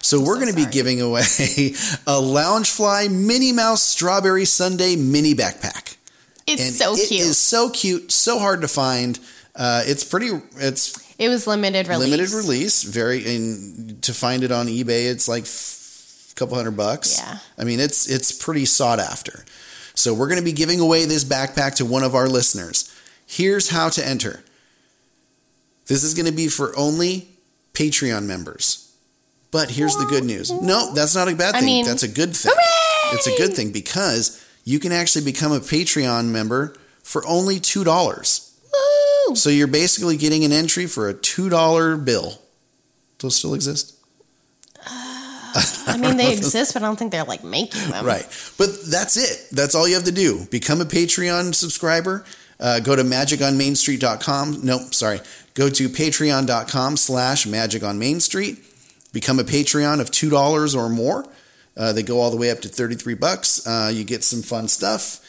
so we're going to be giving away a Loungefly Minnie Mouse Strawberry Sunday mini backpack. It's And so cute. It is so cute, so hard to find. Uh, it's pretty. It's it was limited release. limited release. Very in to find it on eBay. It's like a couple hundred bucks. Yeah. I mean, it's it's pretty sought after. So we're going to be giving away this backpack to one of our listeners. Here's how to enter. This is going to be for only Patreon members. But here's the good news. No, that's not a bad I thing. mean, that's a good thing. hooray! It's a good thing because you can actually become a Patreon member for only $2. Woo! So you're basically getting an entry for a $2 bill. Those still exist? I mean, they exist, but I don't think they're like making them. Right. But that's it. That's all you have to do. Become a Patreon subscriber. Uh, go to magiconmainstreet.com. Nope, sorry. Go to patreon.com slash magic on Main Street. Become a Patreon of $2 or more. Uh, they go all the way up to 33 bucks. Uh, you get some fun stuff.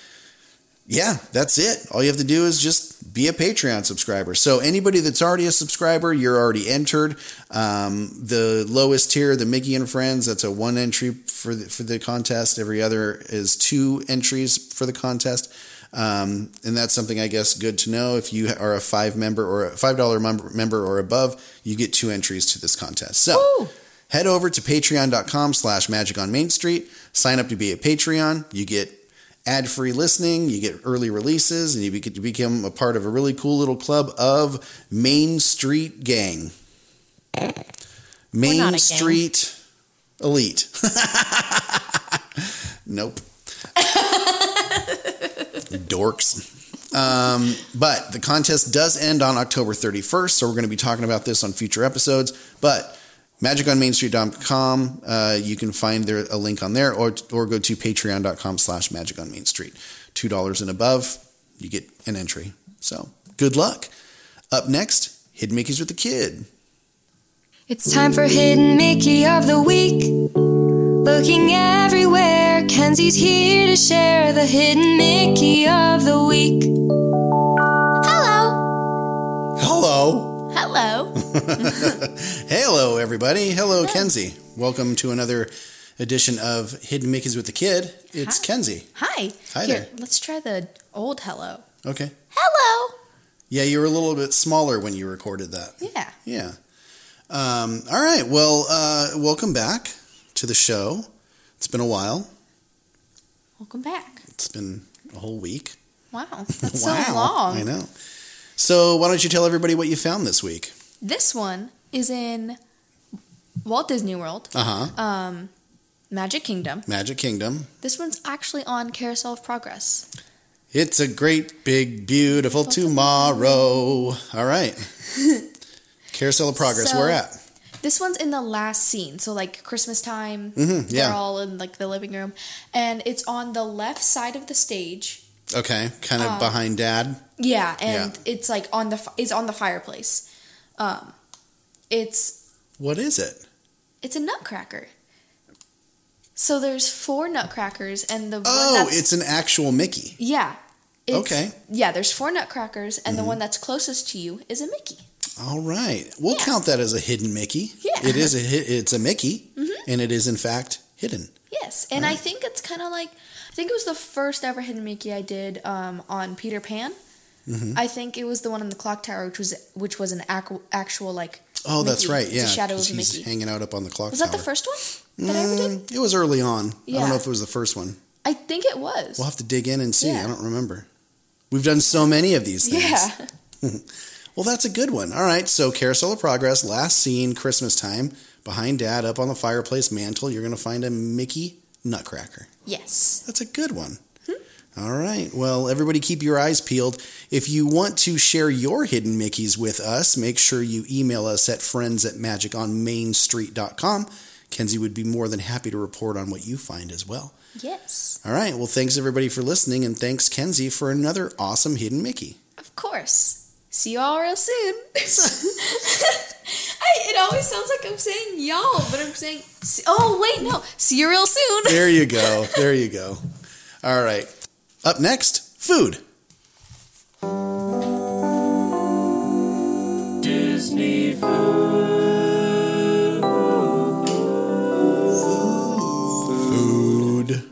Yeah, that's it. All you have to do is just be a Patreon subscriber. So anybody that's already a subscriber, you're already entered. Um, the lowest tier, the Mickey and Friends, that's a one entry for the, for the contest. Every other is two entries for the contest. Um, and that's something I guess good to know. If you are a five member or a five dollar member, or above, you get two entries to this contest. So Woo! head over to patreon.com slash magic on main street sign up to be a patreon you get ad-free listening you get early releases and you get to become a part of a really cool little club of main street gang main a gang. street elite nope dorks um, but the contest does end on October 31st, so we're going to be talking about this on future episodes. But magiconmainstreet.com, uh, you can find there a link on there, or or go to patreon.com slash magiconmainstreet. $2 and above, you get an entry. So good luck. Up next, Hidden Mickey's with the Kid. It's time for Hidden Mickey of the Week. Looking everywhere, Kenzie's here to share the Hidden Mickey of the Week. Hello. Hello. Hello. Hello, everybody. Hello, Kenzie. Welcome to another edition of Hidden Mickey's with the Kid. It's Hi. Kenzie. Hi. Hi Here, there. let's try the old hello. Okay. Hello. Yeah, you were a little bit smaller when you recorded that. Yeah. Yeah. Um, all right. Well, uh, welcome back to the show. It's been a while. Welcome back. It's been a whole week. Wow. That's wow. so long. I know. So, why don't you tell everybody what you found this week? This one is in Walt Disney World, Uh huh. um, Magic Kingdom. Magic Kingdom. This one's actually on Carousel of Progress. It's a great, big, beautiful tomorrow. All right. Carousel of Progress. So- Where at? This one's in the last scene, so like Christmas time. Mhm, yeah. They're all in like the living room, and it's on the left side of the stage. Okay. Kind Um, of behind Dad. Yeah, and Yeah. it's like on the it's on the fireplace. Um, it's What is it? it's a nutcracker. So there's four nutcrackers, and the one Oh, it's an actual Mickey. yeah. It's, Okay. Yeah, there's four nutcrackers, and Mm-hmm. the one that's closest to you is a Mickey. All right. We'll Yeah. count that as a hidden Mickey. Yeah. It is a it's a Mickey, and it is in fact hidden. Yes, and I think it's kind of like I think it was the first ever hidden Mickey I did um, on Peter Pan. Mm-hmm. I think it was the one in the clock tower, which was which was an ac- actual like. Oh, that's right. Yeah, shadow of he's Mickey. hanging out up on the clock Was that the first one that I ever did? Mm, It was early on. I don't know if it was the first one. I think it was. We'll have to dig in and see. Yeah. I don't remember. We've done so many of these things. yeah. Well, that's a good one. All right. So, Carousel of Progress, last scene, Christmas time. Behind Dad, up on the fireplace mantle, you're going to find a Mickey Nutcracker. Yes. That's a good one. All right. Well, everybody keep your eyes peeled. If you want to share your hidden Mickeys with us, make sure you email us at friends at magiconmainstreet.com. Kenzie would be more than happy to report on what you find as well. Yes. All right. Well, thanks everybody for listening, and thanks, Kenzie, for another awesome hidden Mickey. Of course. See you all real soon. I, it always sounds like I'm saying y'all, but I'm saying. Oh wait, no, See you real soon. There you go. There you go. All right. Up next, food. Disney Food. food.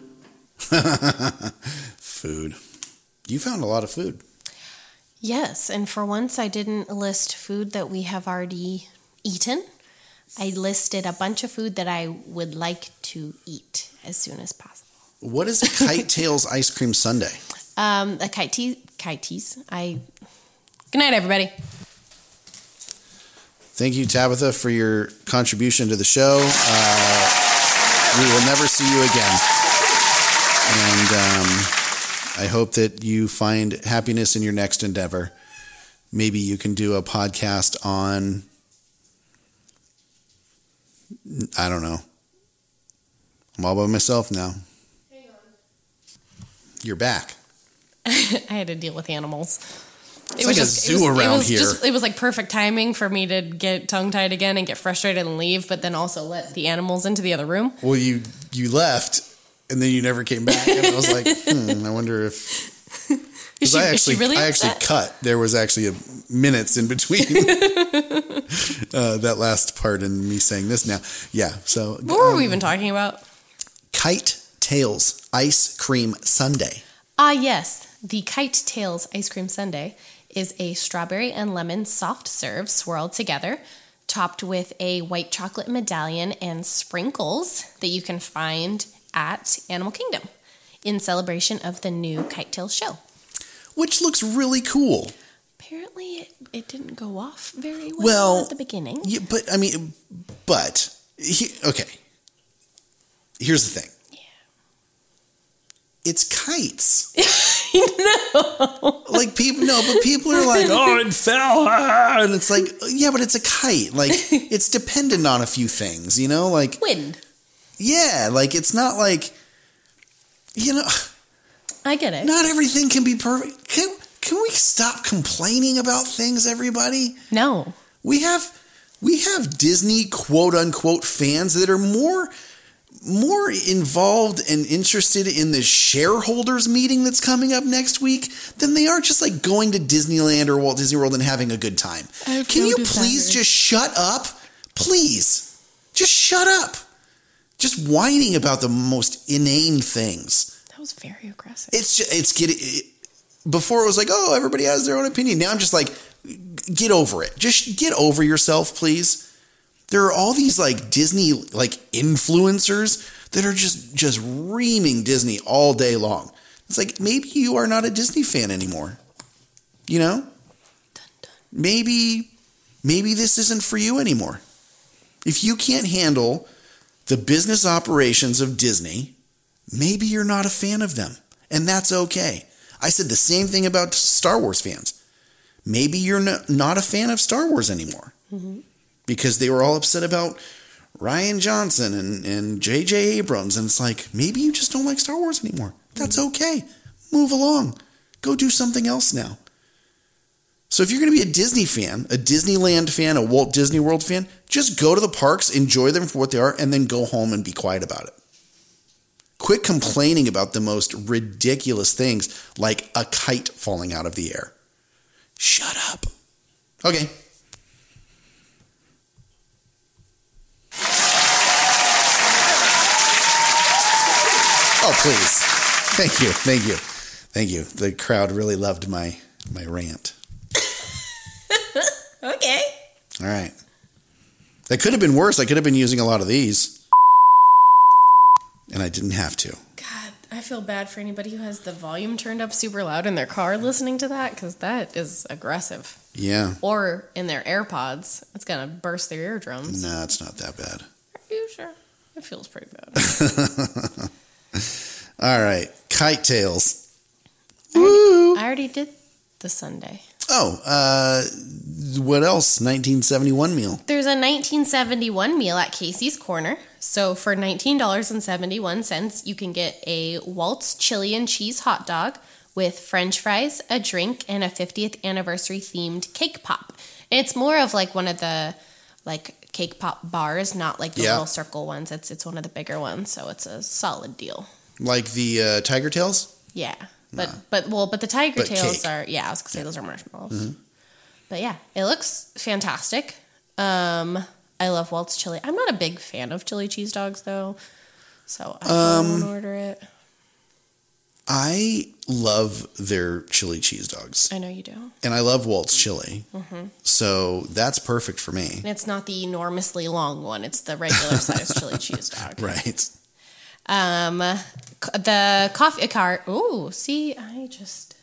Food. You found a lot of food. Yes, and for once I didn't list food that we have already eaten. I listed a bunch of food that I would like to eat as soon as possible. What is a Kite Tails ice cream sundae? Um, a kite tea, kite teas. I. Good night, everybody. Thank you, Tabitha, for your contribution to the show. Uh, we will never see you again. And um, I hope that you find happiness in your next endeavor. Maybe you can do a podcast on, I don't know. I'm all by myself now. You're back. I had to deal with animals. It's like a zoo around it was here. Just, it was like perfect timing for me to get tongue tied again and get frustrated and leave, but then also let the animals into the other room. Well, you you left, and then you never came back, and I was like, hmm, I wonder if. Is 'cause she, I actually, really I actually cut. There was actually a minutes in between uh, that last part and me saying this now. Yeah. So What were um, we even talking about? Kite Tails ice cream sundae. Ah, yes. The Kite Tails ice cream sundae is a strawberry and lemon soft serve swirled together, topped with a white chocolate medallion and sprinkles that you can find at Animal Kingdom in celebration of the new Kite Tails show. which looks really cool. Apparently, it, it didn't go off very well, Well, at the beginning. Yeah, but I mean, but he, okay. Here's the thing. It's kites. no. Like people, no, but people are like, oh, it fell, ah," and it's like, yeah, but it's a kite. Like it's dependent on a few things, you know. Like Wind. yeah, like it's not like, you know, I get it. not everything can be perfect. Can can we stop complaining about things, everybody? No. we have we have Disney quote unquote fans that are more more involved and interested in the shareholders meeting that's coming up next week than they are just like going to Disneyland or Walt Disney World and having a good time. Can feel you dishonored. please just shut up? Please. Just shut up. Just whining about the most inane things. That was very aggressive. It's just, it's getting it, before it was like, oh, everybody has their own opinion. Now I'm just like, get over it. Just get over yourself, please. There are all these like Disney like influencers that are just just reaming Disney all day long. It's like maybe you are not a Disney fan anymore. You know? Maybe maybe this isn't for you anymore. If you can't handle the business operations of Disney, maybe you're not a fan of them, and that's okay. I said the same thing about Star Wars fans. Maybe you're not a fan of Star Wars anymore mm-hmm. Because they were all upset about Rian Johnson and, and J.J. Abrams, and it's like maybe you just don't like Star Wars anymore. That's mm-hmm. okay. Move along. Go do something else now. So if you're going to be a Disney fan, a Disneyland fan, a Walt Disney World fan, just go to the parks, enjoy them for what they are, and then go home and be quiet about it. Quit complaining about the most ridiculous things like a kite falling out of the air. Shut up. Okay. Oh, please. Thank you. Thank you. Thank you. The crowd really loved my my rant. Okay. All right. That could have been worse. I could have been using a lot of these. And I didn't have to. God, I feel bad for anybody who has the volume turned up super loud in their car listening to that because that is aggressive. Yeah. Or in their AirPods, it's gonna burst their eardrums. No, it's not that bad. Are you sure? It feels pretty bad. All right. Kite tails. I already did the sundae. Oh, uh, what else? 1971 meal. There's a 1971 meal at Casey's Corner. So for $19.71, you can get a Walt's chili and cheese hot dog with french fries, a drink, and a 50th anniversary themed cake pop. And it's more of like one of the like cake pop bars, not like the Yeah. little circle ones. It's it's one of the bigger ones, so it's a solid deal. Like the uh, Tiger Tails? Yeah, but but well, but the tiger But tails cake. are yeah. I was gonna say those are marshmallows. Mhm. But yeah, it looks fantastic. Um, I love Walt's chili. I'm not a big fan of chili cheese dogs though, so I Um, won't order it. I love their chili cheese dogs. I know you do. And I love Walt's chili. hmm So that's perfect for me. And it's not the enormously long one; it's the regular size chili cheese dog. Right. Um, the coffee cart. Ooh, see, I just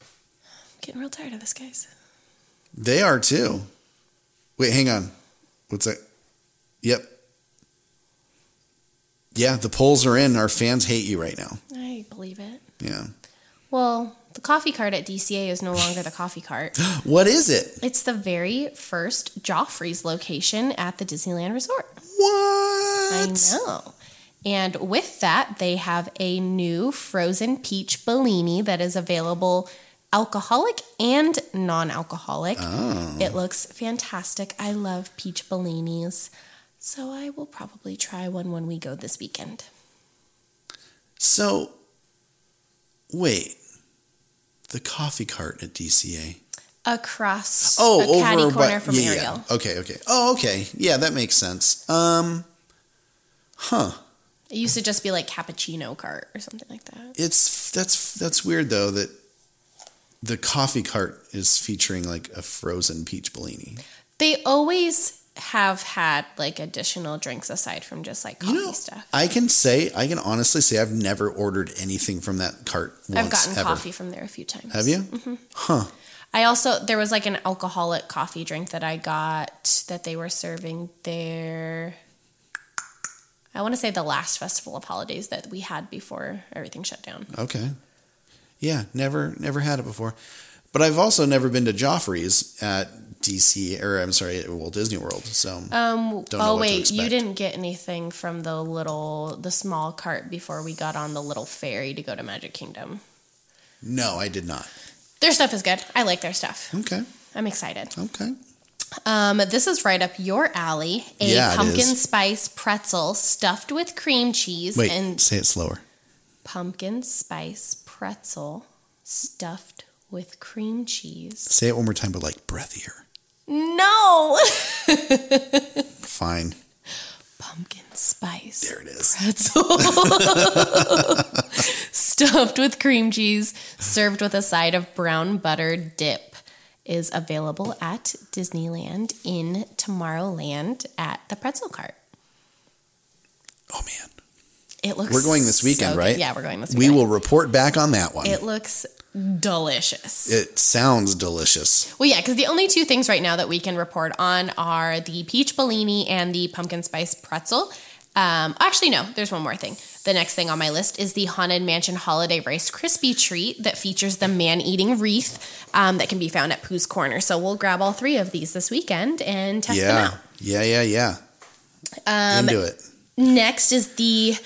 I'm getting real tired of this, guys. They are too. Wait, hang on. What's that? Yep. Yeah, the polls are in. Our fans hate you right now. I believe it. Yeah. Well, the coffee cart at DCA is no longer the coffee cart. What is it? It's the very first Joffrey's location at the Disneyland Resort. What? I know. And with that, they have a new frozen peach Bellini that is available alcoholic and non alcoholic. Oh. It looks fantastic. I love peach Bellinis. So I will probably try one when we go this weekend. So, wait. The coffee cart at DCA. Across Oh, a caddy over corner what- from yeah, Ariel. Yeah. Okay, okay. Oh, okay. Yeah, that makes sense. Um, huh. It used to just be like cappuccino cart or something like that. It's that's that's weird though that the coffee cart is featuring like a frozen peach Bellini. They always have had like additional drinks aside from just like coffee stuff. I can say, I can honestly say, I've never ordered anything from that cart once I've gotten ever. coffee from there a few times. Have you? hmm Huh. I also there was like an alcoholic coffee drink that I got that they were serving there. I want to say the last festival of holidays that we had before everything shut down. Okay. Yeah, never never had it before. But I've also never been to Joffrey's at DC or I'm sorry, at Walt Disney World. So Um. Oh wait, you didn't get anything from the little, the small cart before we got on the little ferry to go to Magic Kingdom. no, I did not. Their stuff is good. I like their stuff. Okay. I'm excited. Okay. Um, this is right up your alley. A Yeah, pumpkin spice pretzel stuffed with cream cheese Wait, and say it slower. pumpkin spice pretzel stuffed with cream cheese. Say it one more time, but like breathier. No. Fine. pumpkin spice. There it is. Pretzel stuffed with cream cheese, served with a side of brown butter dip, is available at Disneyland in Tomorrowland at the pretzel cart. Oh man. It looks. We're going this weekend, so right? Yeah, we're going this weekend. We will report back on that one. It looks delicious. It sounds delicious. Well, yeah, because the only two things right now that we can report on are the peach Bellini and the pumpkin spice pretzel. Um, actually, no, there's one more thing. The next thing on my list is the Haunted Mansion Holiday Rice Krispie treat that features the man eating wreath um, that can be found at Pooh's Corner. So we'll grab all three of these this weekend and test them yeah. out. Yeah, yeah, yeah. Um, Into it. Next is the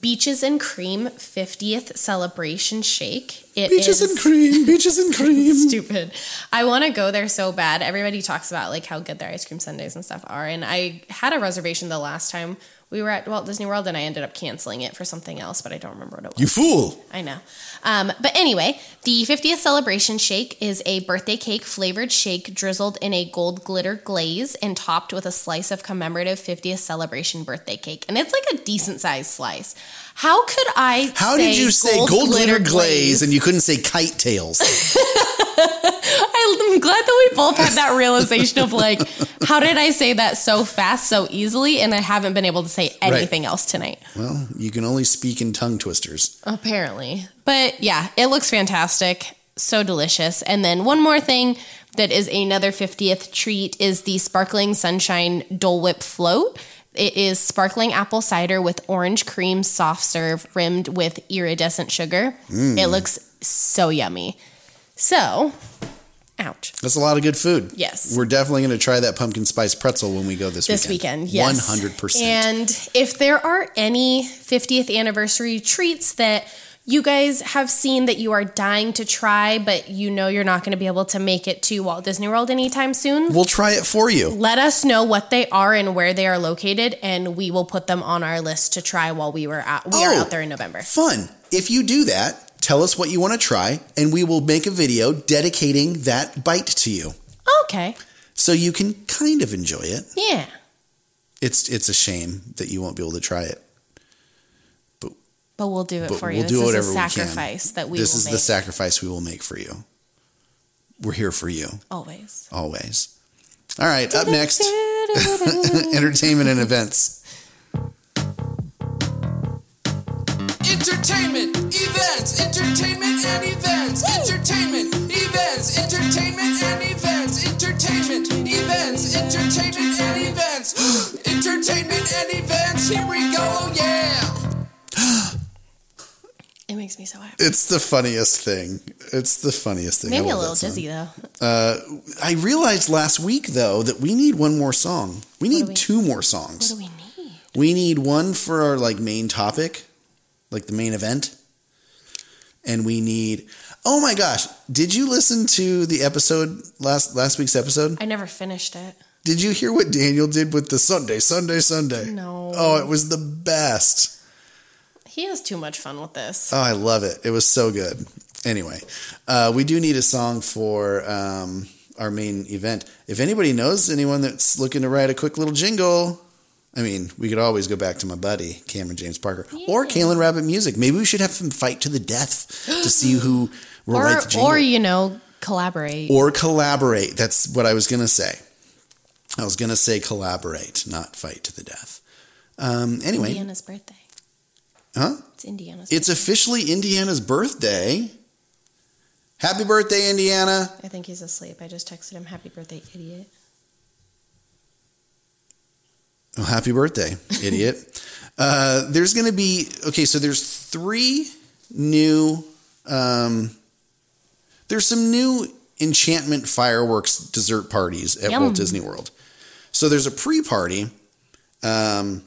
Beaches and Cream 50th Celebration Shake. It Beaches and cream, beaches and cream. stupid. I want to go there so bad. Everybody talks about like how good their ice cream sundaes and stuff are, and I had a reservation the last time we were at Walt Disney World, and I ended up canceling it for something else, but I don't remember what it was. You fool. I know. Um, but anyway, the 50th celebration shake is a birthday cake flavored shake drizzled in a gold glitter glaze and topped with a slice of commemorative 50th celebration birthday cake. And it's like a decent sized slice. How could I How did you say gold, glitter, glaze, and you couldn't say kite tails? I'm glad that we both had that realization of like, how did I say that so fast, so easily, and I haven't been able to say anything else tonight. well, you can only speak in tongue twisters. Apparently. But yeah, it looks fantastic. So delicious. And then one more thing that is another 50th treat is the Sparkling Sunshine Dole Whip Float. It is sparkling apple cider with orange cream soft serve rimmed with iridescent sugar. Mm. It looks so yummy. So, ouch. That's a lot of good food. Yes. We're definitely going to try that pumpkin spice pretzel when we go this, this weekend. Yes, 100%. And if there are any 50th anniversary treats that you guys have seen that you are dying to try, but you know you're not going to be able to make it to Walt Disney World anytime soon, We'll try it for you. let us know what they are and where they are located, and we will put them on our list to try while we were out. We are Oh. out there in November. Fun. If you do that, tell us what you want to try, and we will make a video dedicating that bite to you, Okay. so you can kind of enjoy it. Yeah. It's it's a shame that you won't be able to try it. But but we'll do it But for you. we'll this do is whatever a we can. sacrifice that we this will is make the sacrifice we will make for you. We're here for you always. always. All right, up next, entertainment and events. Entertainment, events, entertainment and events, entertainment, events, entertainment and events, entertainment, events, entertainment and events, entertainment and events. Here we go, yeah. It makes me so happy. It's the funniest thing. It's the funniest thing. Maybe a little that dizzy though. Uh, I realized last week though that we need one more song. We need we- two more songs. What do we need? We need one for our like main topic, like the main event, and we need. Oh my gosh! Did you listen to the episode last last week's episode? I never finished it. Did you hear what Daniel did with the Sunday, Sunday, Sunday? No. Oh, it was the best. He has too much fun with this. Oh, I love it. It was so good. Anyway, uh, we do need a song for um, our main event. If anybody knows anyone that's looking to write a quick little jingle, I mean, we could always go back to my buddy Cameron James Parker or Kalen Rabbit Music. Maybe we should have them fight to the death to see who will or write the jingle or you know, collaborate. or collaborate. That's what I was gonna say. I was gonna say collaborate, not fight to the death. Um, anyway, Indiana's birthday. huh? It's Indiana's It's officially Indiana's birthday. Happy birthday, Indiana. I think he's asleep. I just texted him happy birthday, idiot. Happy birthday, idiot. uh, there's going to be, okay, so there's three new, um, there's some new enchantment fireworks dessert parties at Yum. Walt Disney World. So there's a pre party um,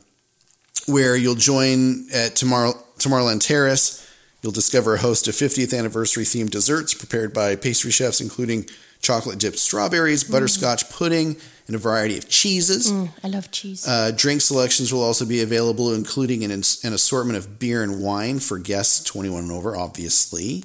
where you'll join at Tomorrow, Tomorrowland Terrace. You'll discover a host of 50th anniversary themed desserts prepared by pastry chefs, including chocolate dipped strawberries, butterscotch pudding, and a variety of cheeses. Mm, I love cheese. Uh, drink selections will also be available, including an, an assortment of beer and wine for guests 21 and over, obviously.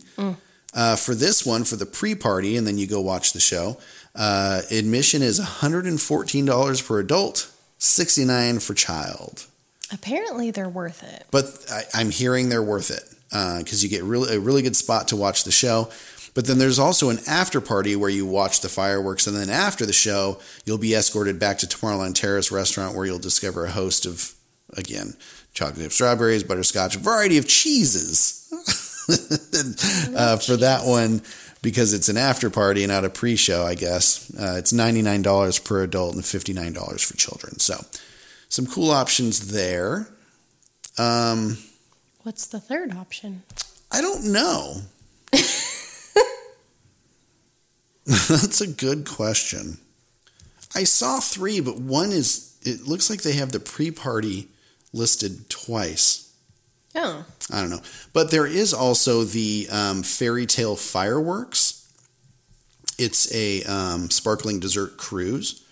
Uh, for this one, for the pre party, and then you go watch the show, uh, admission is $114 per adult, 69 for child. Apparently, they're worth it. But I, I'm hearing they're worth it because you get really, a really good spot to watch the show. But then there's also an after party where you watch the fireworks, and then after the show, you'll be escorted back to Tomorrowland Terrace restaurant where you'll discover a host of, again, chocolate strawberries, butterscotch, a variety of cheeses. uh, for that one, because it's an after party and not a pre-show, I guess uh, it's ninety nine dollars per adult and fifty nine dollars for children. So, some cool options there. Um, What's the third option? I don't know. That's a good question. I saw three, but one is, it looks like they have the pre party listed twice. Oh, I don't know. But there is also the um, fairy tale fireworks. It's a um, sparkling dessert cruise.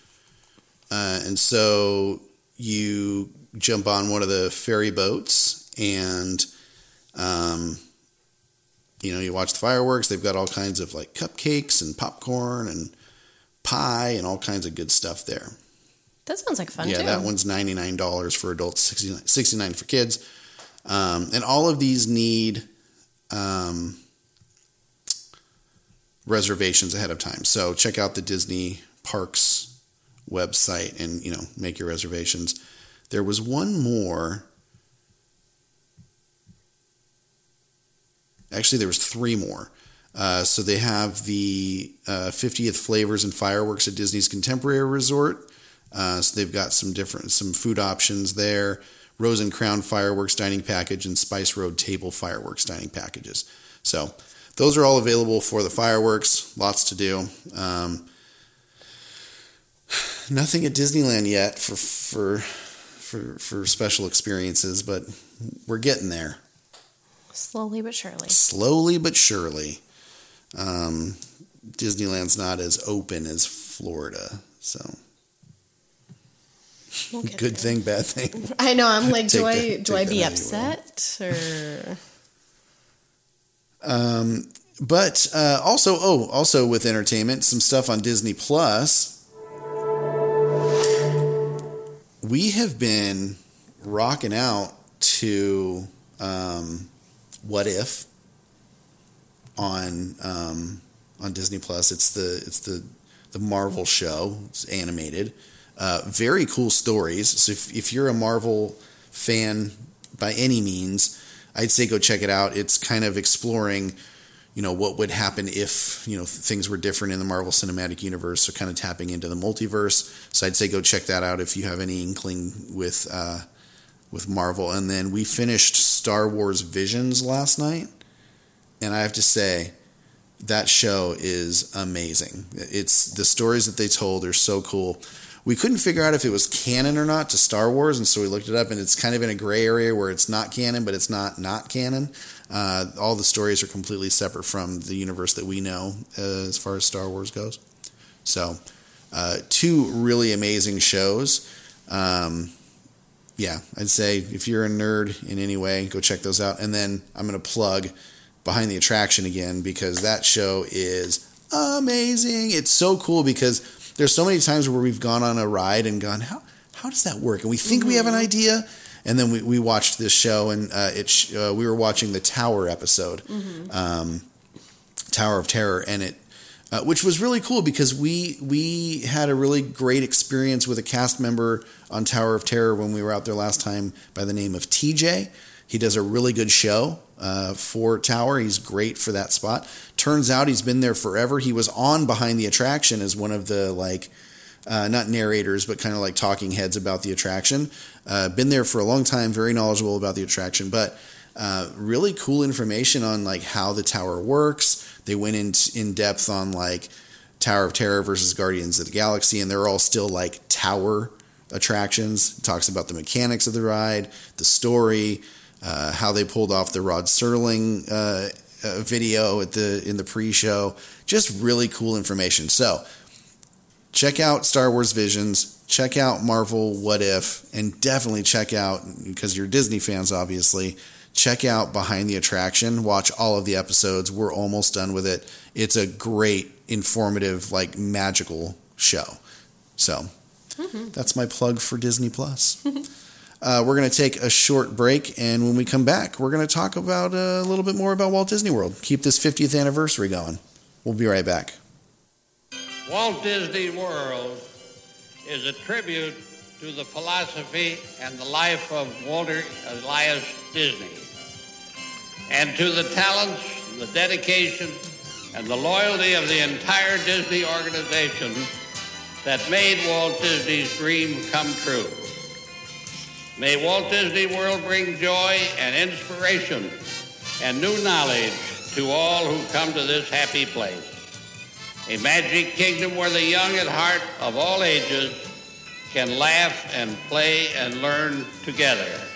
Uh, and so you jump on one of the ferry boats and, um, you know, you watch the fireworks. They've got all kinds of like cupcakes and popcorn and pie and all kinds of good stuff there. that sounds like fun too. Yeah, too. that one's ninety nine dollars for adults, 69, 69 for kids, um, and all of these need um, reservations ahead of time. So check out the Disney Parks website and you know make your reservations. There was one more. Actually, there was three more. Uh, so they have the uh, 50th flavors and fireworks at Disney's Contemporary Resort. Uh, so they've got some different some food options there. Rose and Crown fireworks dining package and Spice Road table fireworks dining packages. So those are all available for the fireworks. Lots to do. Um, nothing at Disneyland yet for for for for special experiences, but we're getting there. Slowly but surely. slowly but surely. Um, Disneyland's not as open as Florida, so We'll good there. thing, bad thing. I know. I'm like, do I that- do I be how you will. upset or Um, but uh, also, oh, also with entertainment, some stuff on Disney Plus. We have been rocking out to um, What If on um, on Disney Plus. It's the it's the the Marvel show. It's animated. Uh, very cool stories. So if, if you're a Marvel fan by any means, I'd say go check it out. It's kind of exploring, you know, what would happen if you know things were different in the Marvel Cinematic Universe. So kind of tapping into the multiverse. So I'd say go check that out if you have any inkling with uh, with Marvel. And then we finished Star Wars Visions last night, and I have to say that show is amazing. It's the stories that they told are so cool. We couldn't figure out if it was canon or not to Star Wars, and so we looked it up, and it's kind of in a gray area where it's not canon, but it's not not canon. Uh, all the stories are completely separate from the universe that we know uh, as far as Star Wars goes. So, uh, two really amazing shows. Um, yeah, I'd say if you're a nerd in any way, go check those out. And then I'm going to plug Behind the Attraction again because that show is amazing. It's so cool because there's so many times where we've gone on a ride and gone, how, how does that work? And we think we have an idea. And then we, we watched this show and uh, it sh- uh, we were watching the Tower episode, um, Tower of Terror, and it uh, which was really cool because we we had a really great experience with a cast member on Tower of Terror when we were out there last time by the name of TJ. He does a really good show uh, for Tower. He's great for that spot. Turns out he's been there forever. He was on Behind the Attraction as one of the like uh, not narrators, but kind of like talking heads about the attraction. Uh, been there for a long time, very knowledgeable about the attraction, but uh, really cool information on like how the tower works. They went in in depth on like Tower of Terror versus Guardians of the Galaxy, and they're all still like tower attractions. It talks about the mechanics of the ride, the story, uh, how they pulled off the Rod Serling uh, uh, video at the in the pre-show. Just really cool information. So check out Star Wars Visions, check out Marvel What If, and definitely check out because you're Disney fans, obviously. Check out Behind the Attraction. Watch all of the episodes. We're almost done with it. It's a great, informative, like magical show. So that's my plug for Disney Plus. Uh, we're going to take a short break, and when we come back, we're going to talk about uh, a little bit more about Walt Disney World. Keep this 50th anniversary going. We'll be right back. Walt Disney World is a tribute to the philosophy and the life of Walter Elias Disney, and to the talents, the dedication, and the loyalty of the entire Disney organization that made Walt Disney's dream come true. May Walt Disney World bring joy and inspiration and new knowledge to all who come to this happy place a magic kingdom where the young at heart of all ages can laugh and play and learn together.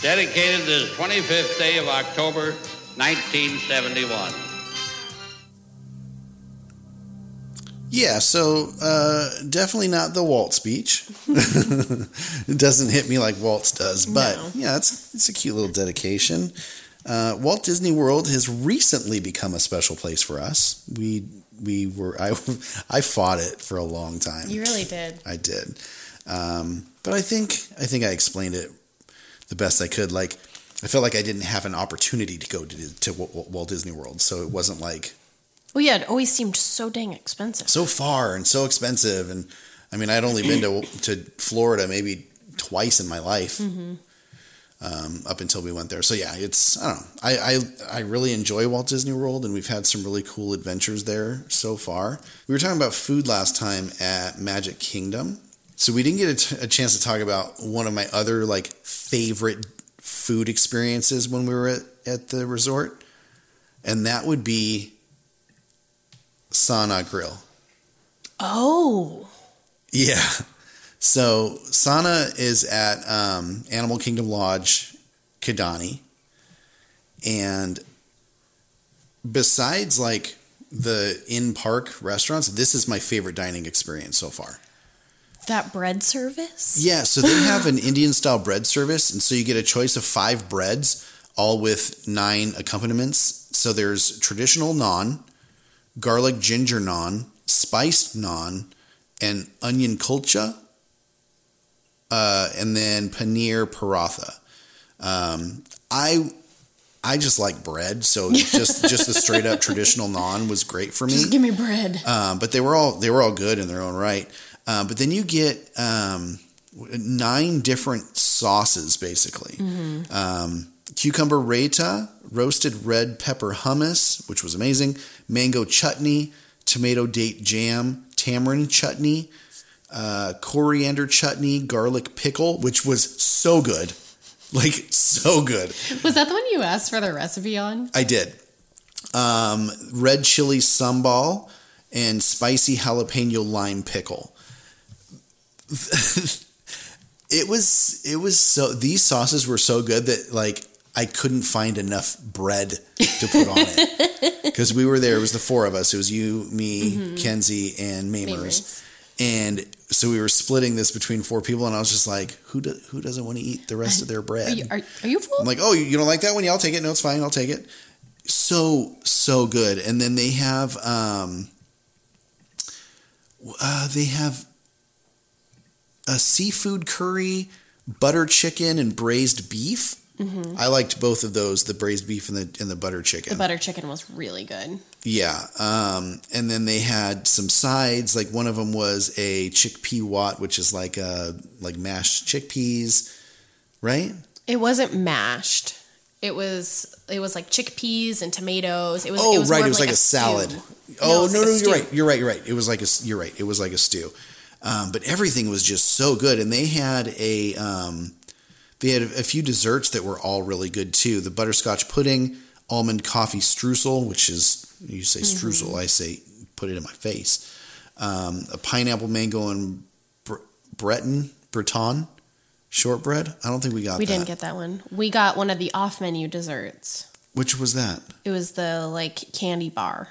Dedicated this 25th day of October, 1971. Yeah, so uh, definitely not the Walt speech. it doesn't hit me like Walt's does, but No. yeah, it's it's a cute little dedication. Uh, Walt Disney World has recently become a special place for us. We we were I I fought it for a long time. You really did. I did, um, but I think I think I explained it the best I could. Like I felt like I didn't have an opportunity to go to to Walt Disney World, so it wasn't like Well, yeah, it always seemed so dang expensive. so far and so expensive. And I mean, I'd only been to to Florida maybe twice in my life, um, up until we went there. So yeah, it's I don't know. I, I I really enjoy Walt Disney World, and we've had some really cool adventures there so far. We were talking about food last time at Magic Kingdom, so we didn't get a, t- a chance to talk about one of my other like favorite food experiences when we were at, at the resort, and that would be Sanaa Grill. Oh, Yeah. So Sanaa is at um, Animal Kingdom Lodge, Kidani, And besides like the in park restaurants, this is my favorite dining experience so far. That bread service? Yeah, so they have an Indian style bread service, and so you get a choice of five breads, all with nine accompaniments. So there's traditional naan, garlic ginger naan, spiced naan, and onion kulcha, uh, and then paneer paratha. Um, I I just like bread, so just just the straight up traditional naan was great for me. Just give me bread. Um, but they were all they were all good in their own right. Um, but then you get um, nine different sauces, basically. Um, cucumber raita, roasted red pepper hummus, which was amazing. Mango chutney, tomato date jam, tamarind chutney, uh, coriander chutney, garlic pickle, which was so good, like so good. Was that the one you asked for the recipe on? I did. Um, red chili sambal and spicy jalapeno lime pickle. it was it was so these sauces were so good that like I couldn't find enough bread to put on it because we were there. It was the four of us. It was you, me, Kenzie, and Mamers. Mamers. And so we were splitting this between four people, and I was just like, "Who do, who doesn't want to eat the rest of their bread?" Are you, are, are you full? I'm like, oh, you you don't like that one? Yeah, I'll take it. No, it's fine. I'll take it. So so good. And then they have um, uh, they have a seafood curry, butter chicken, and braised beef. I liked both of those, the braised beef and the and the butter chicken. the butter chicken was really good. Yeah. Um, and then they had some sides. Like one of them was a chickpea wat, which is like uh like mashed chickpeas, right? It wasn't mashed. It was it was like chickpeas and tomatoes. It was Oh, it was right. It was like, a, stew. salad. No, Oh, was no, no, you're right. You're right. You're right. It was like a, you're right. It was like a stew. Um, but everything was just so good. And they had a, um, they had a few desserts that were all really good too. The butterscotch pudding, almond coffee streusel, which is, you say Mm-hmm. streusel, I say put it in my face. Um, a pineapple mango and bre- Breton, Breton shortbread. I don't think we got We that. didn't get that one. We got one of the off menu desserts. Which was that? It was the like candy bar.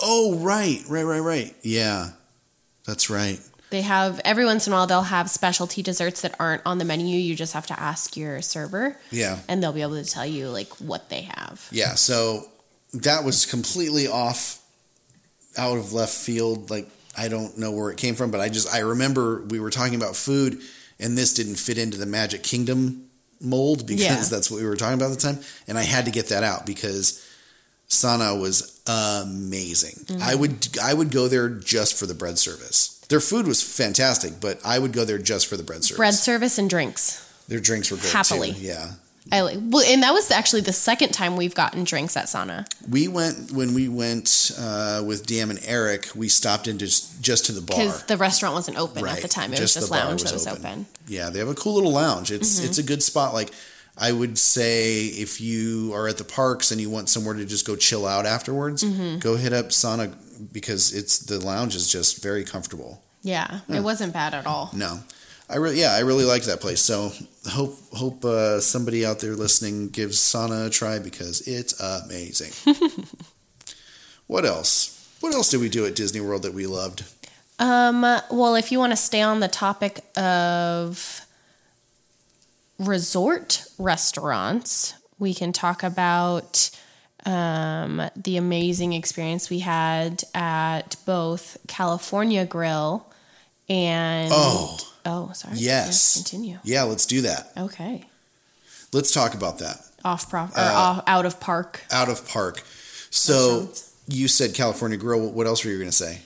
Oh, right, right, right, right. Yeah, that's right. They have every once in a while they'll have specialty desserts that aren't on the menu. You just have to ask your server Yeah. and they'll be able to tell you like what they have. Yeah, so that was completely off out of left field. Like I don't know where it came from, but I just I remember we were talking about food and this didn't fit into the Magic Kingdom mold because Yeah. that's what we were talking about at the time. And I had to get that out because Sanaa was amazing. Mm-hmm. I would I would go there just for the bread service. Their food was fantastic, but I would go there just for the bread service. Bread service and drinks. Their drinks were great Happily. too. Yeah. I like well, and that was actually the second time we've gotten drinks at Sanaa. We went when we went uh, with Dam and Eric. We stopped into just, just to the bar. Because the restaurant wasn't open at the time. It just was just the lounge was that was open. open. Yeah, they have a cool little lounge. It's Mm-hmm. it's a good spot. Like I would say, if you are at the parks and you want somewhere to just go chill out afterwards, Mm-hmm. go hit up Sanaa because it's the lounge is just very comfortable. Yeah, it wasn't bad at all. No, I really yeah I really liked that place. So hope hope uh, somebody out there listening gives Sanaa a try because it's amazing. what else? What else did we do at Disney World that we loved? Um, well, if you want to stay on the topic of resort restaurants, we can talk about um, the amazing experience we had at both California Grill and Oh oh sorry yes, continue Yeah, let's do that. okay Let's talk about that. off prof or Uh, off, out of park Out of park. So you said California Grill. What else were you going to say?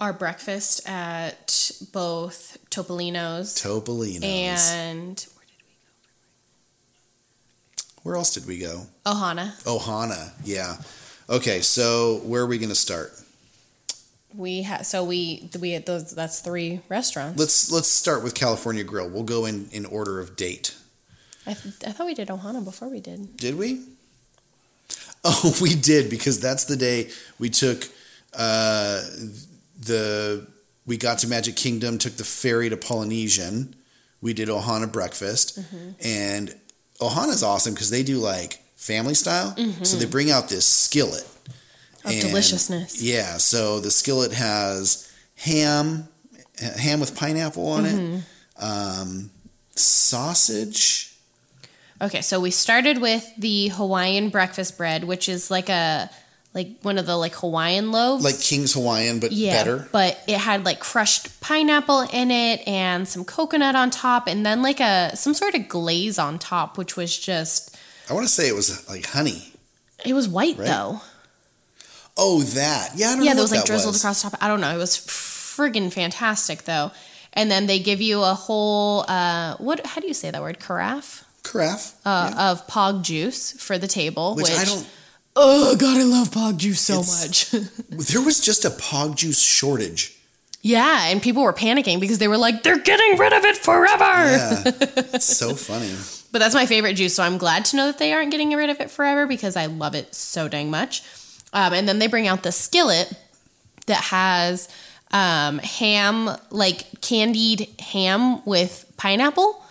our breakfast at both Topolino's Topolino's. and Where else did we go? Ohana. Ohana. Yeah. Okay, so where are we going to start? We had so we we had those. That's three restaurants. Let's let's start with California Grill. We'll go in in order of date. I, th- I thought we did Ohana before we did. Did we? Oh, we did because that's the day we took uh, the we got to Magic Kingdom, took the ferry to Polynesian. We did Ohana breakfast, and Ohana's awesome because they do like family style. So they bring out this skillet Of deliciousness. Yeah, so the skillet has ham, ham with pineapple on Mm-hmm. it, um, sausage. Okay, so we started with the Hawaiian breakfast bread, which is like a like one of the like Hawaiian loaves. like King's Hawaiian, but yeah, better. but it had like crushed pineapple in it and some coconut on top, and then like a some sort of glaze on top, which was just I want to say it was like honey. it was white Right? though. Oh, that. Yeah, I don't Yeah, there was like that drizzled was. across the top. I don't know. It was friggin' fantastic though. And then they give you a whole uh, what? How do you say that word? Carafe Carafe. uh, of pog juice for the table, which, I don't. Oh god, I love pog juice so It's- much. There was just a pog juice shortage. yeah, and people were panicking because they were like, they're getting rid of it forever. Yeah, it's so funny. But that's my favorite juice, so I'm glad to know that they aren't getting rid of it forever because I love it so dang much. Um, and then they bring out the skillet that has um, ham, like candied ham with pineapple,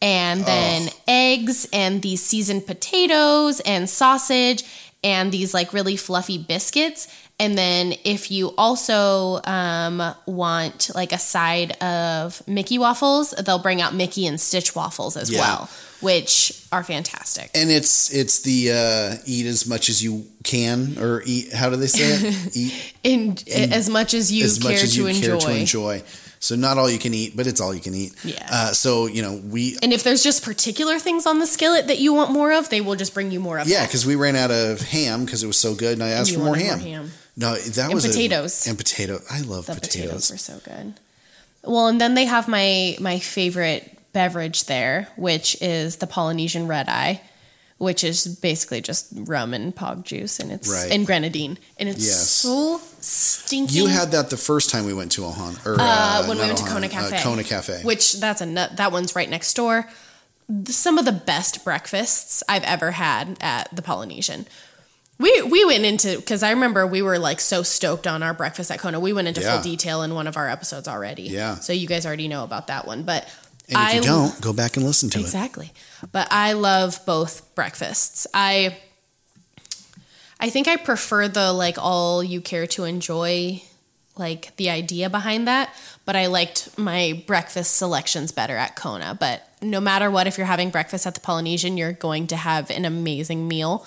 and then eggs, and these seasoned potatoes, and sausage, and these like really fluffy biscuits. And then if you also um, want like a side of Mickey waffles, they'll bring out Mickey and Stitch waffles as Yeah. well, which are fantastic. And it's it's the uh, eat as much as you can, or eat. How do they say it? Eat In, as much as you as care, much as to, you enjoy. care to enjoy. So not all you can eat, but it's all you can eat. Yeah. Uh, so you know we And if there's just particular things on the skillet that you want more of, they will just bring you more of. yeah because we ran out of ham because it was so good, and I asked You for more ham. more ham. No, that And was a- potatoes. and potato. I love The potatoes potatoes. were so good. Well, and then they have my my favorite beverage there, which is the Polynesian red eye, which is basically just rum and pog juice, and it's Right. and grenadine, and it's Yes. so stinking. You had that the first time we went to Ohana, or uh, uh, when we not went to Ohana, Kona uh, Cafe, Kona Cafe. which that's a nut. That one's right next door. Some of the best breakfasts I've ever had at the Polynesian. We we went into because I remember we were like so stoked on our breakfast at Kona. We went into Yeah. full detail in one of our episodes already. Yeah. So you guys already know about that one, but and if I you don't, go back and listen to it. exactly. But I love both breakfasts. I I think I prefer the like all you care to enjoy like the idea behind that, but I liked my breakfast selections better at Kona. But no matter what if you're having breakfast at the Polynesian, you're going to have an amazing meal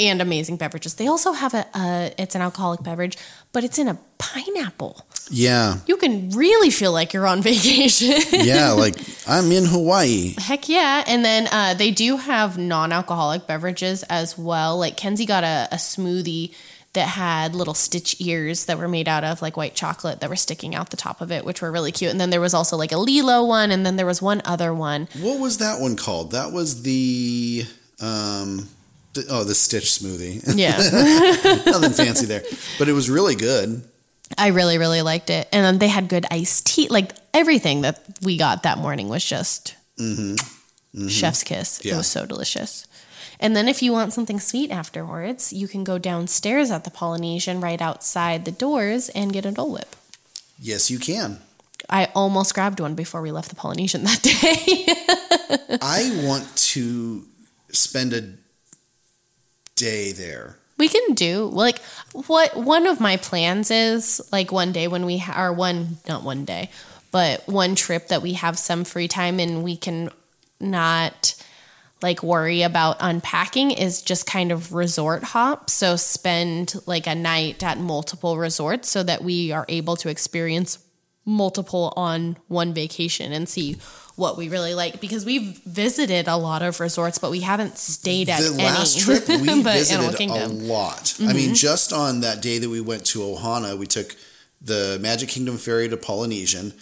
and amazing beverages. They also have a uh, it's an alcoholic beverage, but it's in a pineapple. Yeah, You can really feel like you're on vacation. yeah. like I'm in Hawaii. Heck yeah. And then uh, they do have non alcoholic beverages as well. Like Kenzie got a, a smoothie that had little stitch ears that were made out of like white chocolate that were sticking out the top of it, which were really cute. And then there was also like a Lilo one, and then there was one other one. What was that one called? That was the um, the, oh, the Stitch smoothie. Yeah. Nothing fancy there, but it was really good. I really, really liked it. And then they had good iced tea. Like everything that we got that morning was just mm-hmm. Mm-hmm. chef's kiss. It was so delicious. And then if you want something sweet afterwards, you can go downstairs at the Polynesian right outside the doors and get a Dole Whip. Yes, you can. I almost grabbed one before we left the Polynesian that day. I want to spend a day there. We can do like what one of my plans is like one day when we ha- one not one day, but one trip that we have some free time and we can not like worry about unpacking is just kind of resort hop. So spend like a night at multiple resorts so that we are able to experience multiple on one vacation and see what we really like because we've visited a lot of resorts but we haven't stayed at the any. last trip we visited a Kingdom. Mm-hmm. lot. I mean, just on that day that we went to Ohana, we took the Magic Kingdom ferry to Polynesian,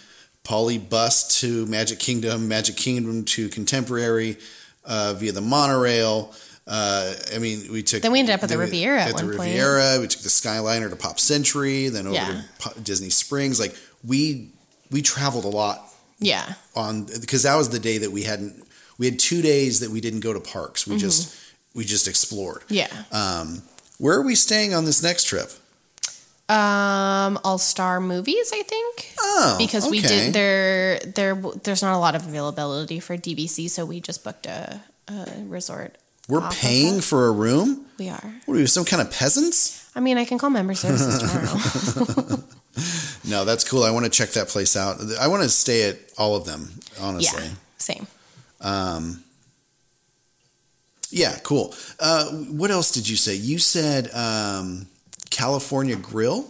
Poly bus to Magic Kingdom, Magic Kingdom to Contemporary uh, via the monorail. Uh, I mean, we took. Then we ended up at the Riviera at At the one point. Riviera, we took the Skyliner to Pop Century, then over Yeah. to Disney Springs. Like we we traveled a lot Yeah. on because that was the day that we hadn't. We had two days that we didn't go to parks. We Mm-hmm. just we just explored. Yeah. Um, where are we staying on this next trip? Um, All Star Movies, I think. Oh, because we did there. There, there's not a lot of availability for DVC, so we just booked a, a resort We're paying for a room? We are. What are we, some kind of peasants? I mean, I can call member services tomorrow. No, that's cool. I want to check that place out. I want to stay at all of them, honestly. yeah, same. Um, yeah, cool. Uh, what else did you say? You said um, California Grill.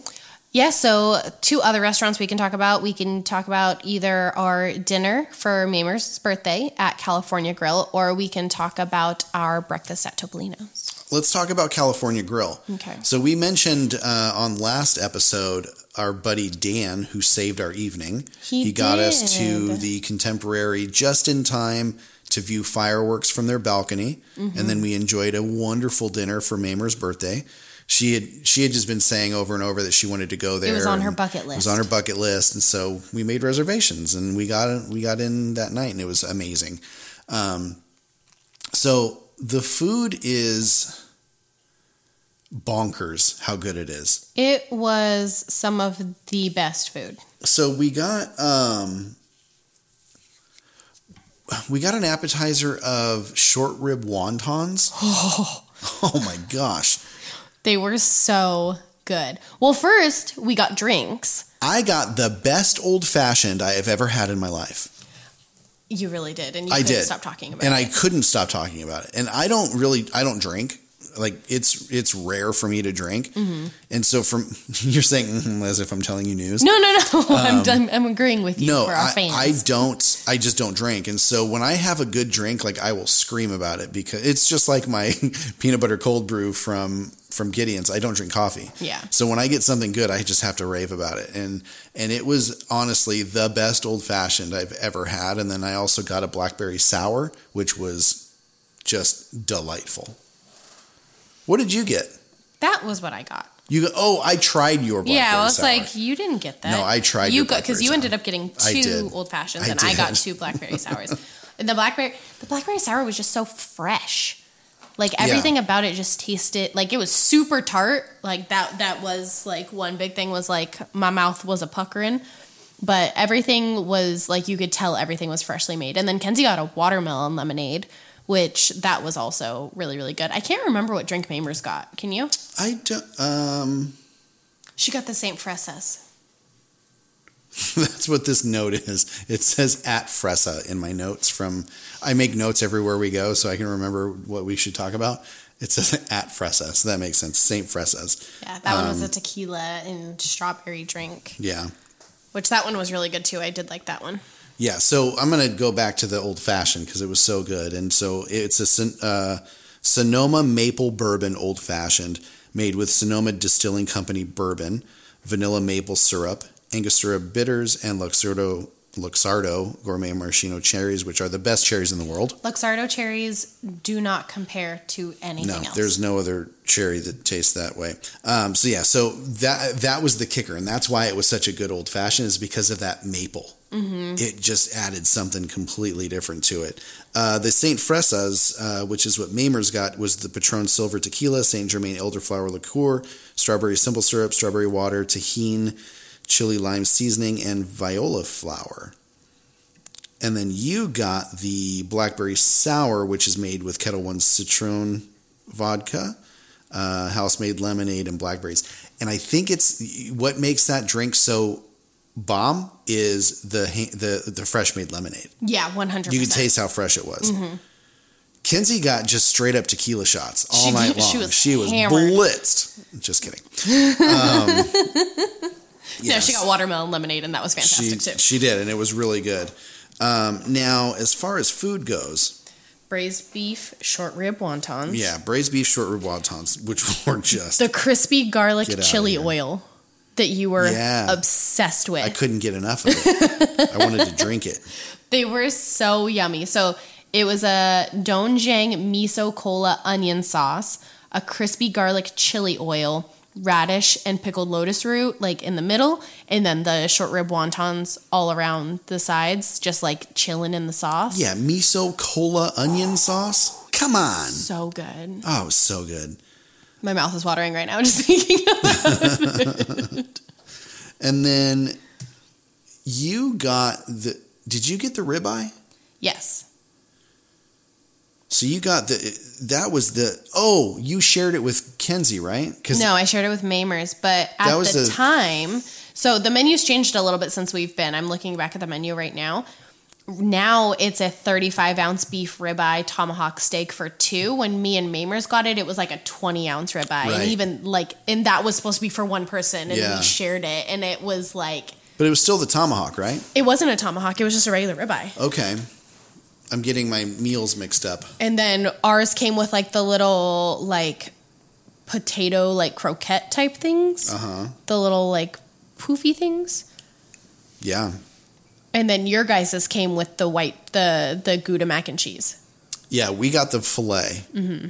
Yeah, so two other restaurants we can talk about. We can talk about either our dinner for Mamer's birthday at California Grill, or we can talk about our breakfast at Topolino's. Let's talk about California Grill. Okay. So we mentioned uh, on last episode our buddy Dan who saved our evening. He got us to the contemporary just in time to view fireworks from their balcony, Mm-hmm. and then we enjoyed a wonderful dinner for Mamer's birthday. She had she had just been saying over and over that she wanted to go there. It was on her bucket It was list. on her bucket list, and so we made reservations, and we got we got in that night, and it was amazing. Um, so the food is bonkers how good it is. It was some of the best food. So we got um we got an appetizer of short rib wontons. Oh, oh my gosh. They were so good. Well, first we got drinks. I got the best old fashioned I have ever had in my life. You really did, and you I couldn't did. stop talking about and it. And I couldn't stop talking about it. And I don't really I don't drink. Like it's it's rare for me to drink. And so from you're saying "Mhm," as if I'm telling you news. no, no, no. I'm, I'm, I'm agreeing with you Um, No, for our I, fans. I don't. I just don't drink, and so when I have a good drink, like I will scream about it because it's just like my peanut butter cold brew from from Gideon's. I don't drink coffee. Yeah. So when I get something good, I just have to rave about it, and and it was honestly the best old fashioned I've ever had. And then I also got a blackberry sour, which was just delightful. What did you get? that was what I got. You go, oh, I tried your blackberry Yeah, I was sour. like, you didn't get that. No, I tried You your got because you ended up getting two old fashions, I and I got two blackberry sours. and the blackberry, the blackberry sour was just so fresh. Like everything about it just tasted like it was super tart. Like that. That was like one big thing was like my mouth was a puckering. But everything was like you could tell everything was freshly made. And then Kenzie got a watermelon lemonade, which that was also really really good. I can't remember what drink Mamers got. Can you? I don't. Um. She got the Saint Fresas. That's what this note is. It says at Fresa in my notes from I make notes everywhere we go so I can remember what we should talk about. It says at Fresa, so that makes sense. Saint Fresas. Yeah, that one Um, was a tequila and strawberry drink, Yeah. which that one was really good too. I did like that one. Yeah, so I'm going to go back to the old fashioned because it was so good. And so it's a uh, Sonoma maple bourbon old fashioned made with Sonoma Distilling Company bourbon, vanilla maple syrup, Angostura bitters, and Luxardo, Luxardo gourmet maraschino cherries, which are the best cherries in the world. Luxardo cherries do not compare to anything No, else. there's no other cherry that tastes that way. Um, so yeah, so that that was the kicker, and that's why it was such a good old fashioned is because of that maple. Mm-hmm. It just added something completely different to it. Uh, the Saint Fresas, uh, which is what Mamers got, was the Patron Silver Tequila, Saint Germain Elderflower Liqueur, strawberry simple syrup, strawberry water, Tajín, chili lime seasoning, and viola flower. And then you got the blackberry sour, which is made with Ketel One citron vodka, uh, house made lemonade, and blackberries. And I think it's what makes that drink so bomb is the the the fresh made lemonade. yeah, one hundred. You could taste how fresh it was. Kenzie got just straight up tequila shots all She night long. She was hammered. blitzed. Just kidding. Um, Yeah, she got watermelon lemonade, and that was fantastic she, too. she did, and it was really good. Um, now, as far as food goes, Braised beef, short rib wontons. yeah, braised beef short rib wontons, which were just The crispy garlic chili oil that you were Yeah. obsessed with. I couldn't get enough of it. I wanted to drink it. They were so yummy. So it was a doenjang miso cola onion sauce, a crispy garlic chili oil, radish and pickled lotus root like in the middle, and then the short rib wontons all around the sides, just like chilling in the sauce. Yeah, miso cola onion sauce. Come on. So good. Oh, so good. My mouth is watering right now just thinking of And then you got the. Did you get the ribeye? Yes. So you got the that was the oh you shared it with Kenzie right? No, I shared it with Mamers, but at That was the a- time, so the menu's changed a little bit since we've been. I'm looking back at the menu right now. Now it's a 35 ounce beef ribeye tomahawk steak for two. When me and Mamers got it, it was like a 20 ounce ribeye, Right. and even like, and that was supposed to be for one person, and Yeah. we shared it, and it was like, but it was still the tomahawk right? it wasn't a tomahawk; it was just a regular ribeye. Okay, I'm getting my meals mixed up. And then ours came with like the little like potato like croquette type things, Uh huh. the little like poofy things. Yeah, And then your guys's came with the white, the the Gouda mac and cheese. yeah. We got the fillet, hmm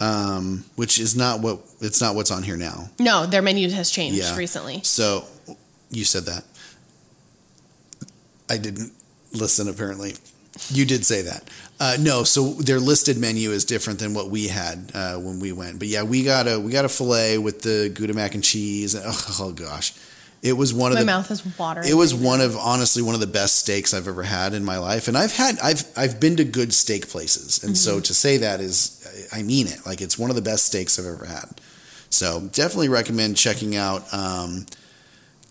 um, which is not what it's not what's on here now. No, their menu has changed Yeah. recently. So you said that. I didn't listen. Apparently, you did say that. Uh, no, so their listed menu is different than what we had uh, when we went. But yeah, we got a we got a fillet with the Gouda mac and cheese. Oh, oh gosh, it was one of My the mouth is watering. it was one of honestly one of the best steaks I've ever had in my life, and I've had I've I've been to good steak places, and so to say that is I mean it. Like it's one of the best steaks I've ever had. So definitely recommend checking out um,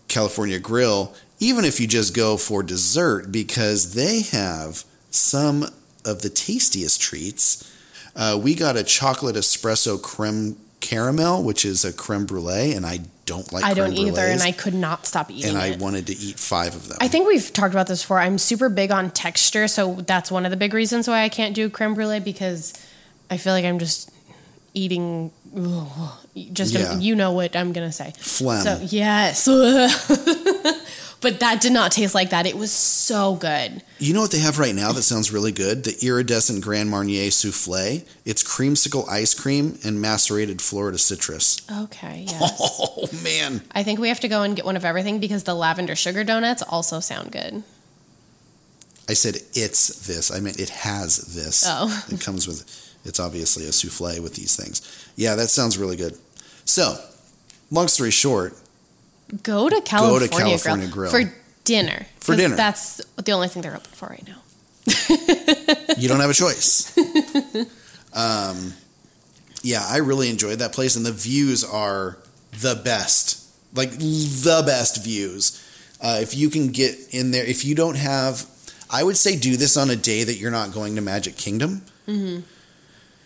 California Grill, even if you just go for dessert, because they have some of the tastiest treats. Uh, we got a chocolate espresso creme caramel, which is a creme brulee, and I don't like. I don't either, and I could not stop eating and I it. wanted to eat five of them. I think we've talked about this before. I'm super big on texture, so that's one of the big reasons why I can't do creme brulee because I feel like I'm just eating. ugh, just Yeah. you know what I'm gonna say. Phlegm. So yes, but that did not taste like that. It was so good. You know what they have right now that sounds really good? The iridescent Grand Marnier souffle. It's creamsicle ice cream and macerated Florida citrus. Okay, yes. Oh man. I think we have to go and get one of everything because the lavender sugar donuts also sound good. I said it's this. I meant it has this. Oh. It comes with it's obviously a souffle with these things. Yeah, that sounds really good. So, long story short, Go to California, California Grill, Grill. for dinner. For dinner. That's the only thing they're open for right now. you don't have a choice. Um, yeah, I really enjoyed that place, and the views are the best, like the best views. Uh, if you can get in there, if you don't have, I would say do this on a day that you're not going to Magic Kingdom, Mm-hmm.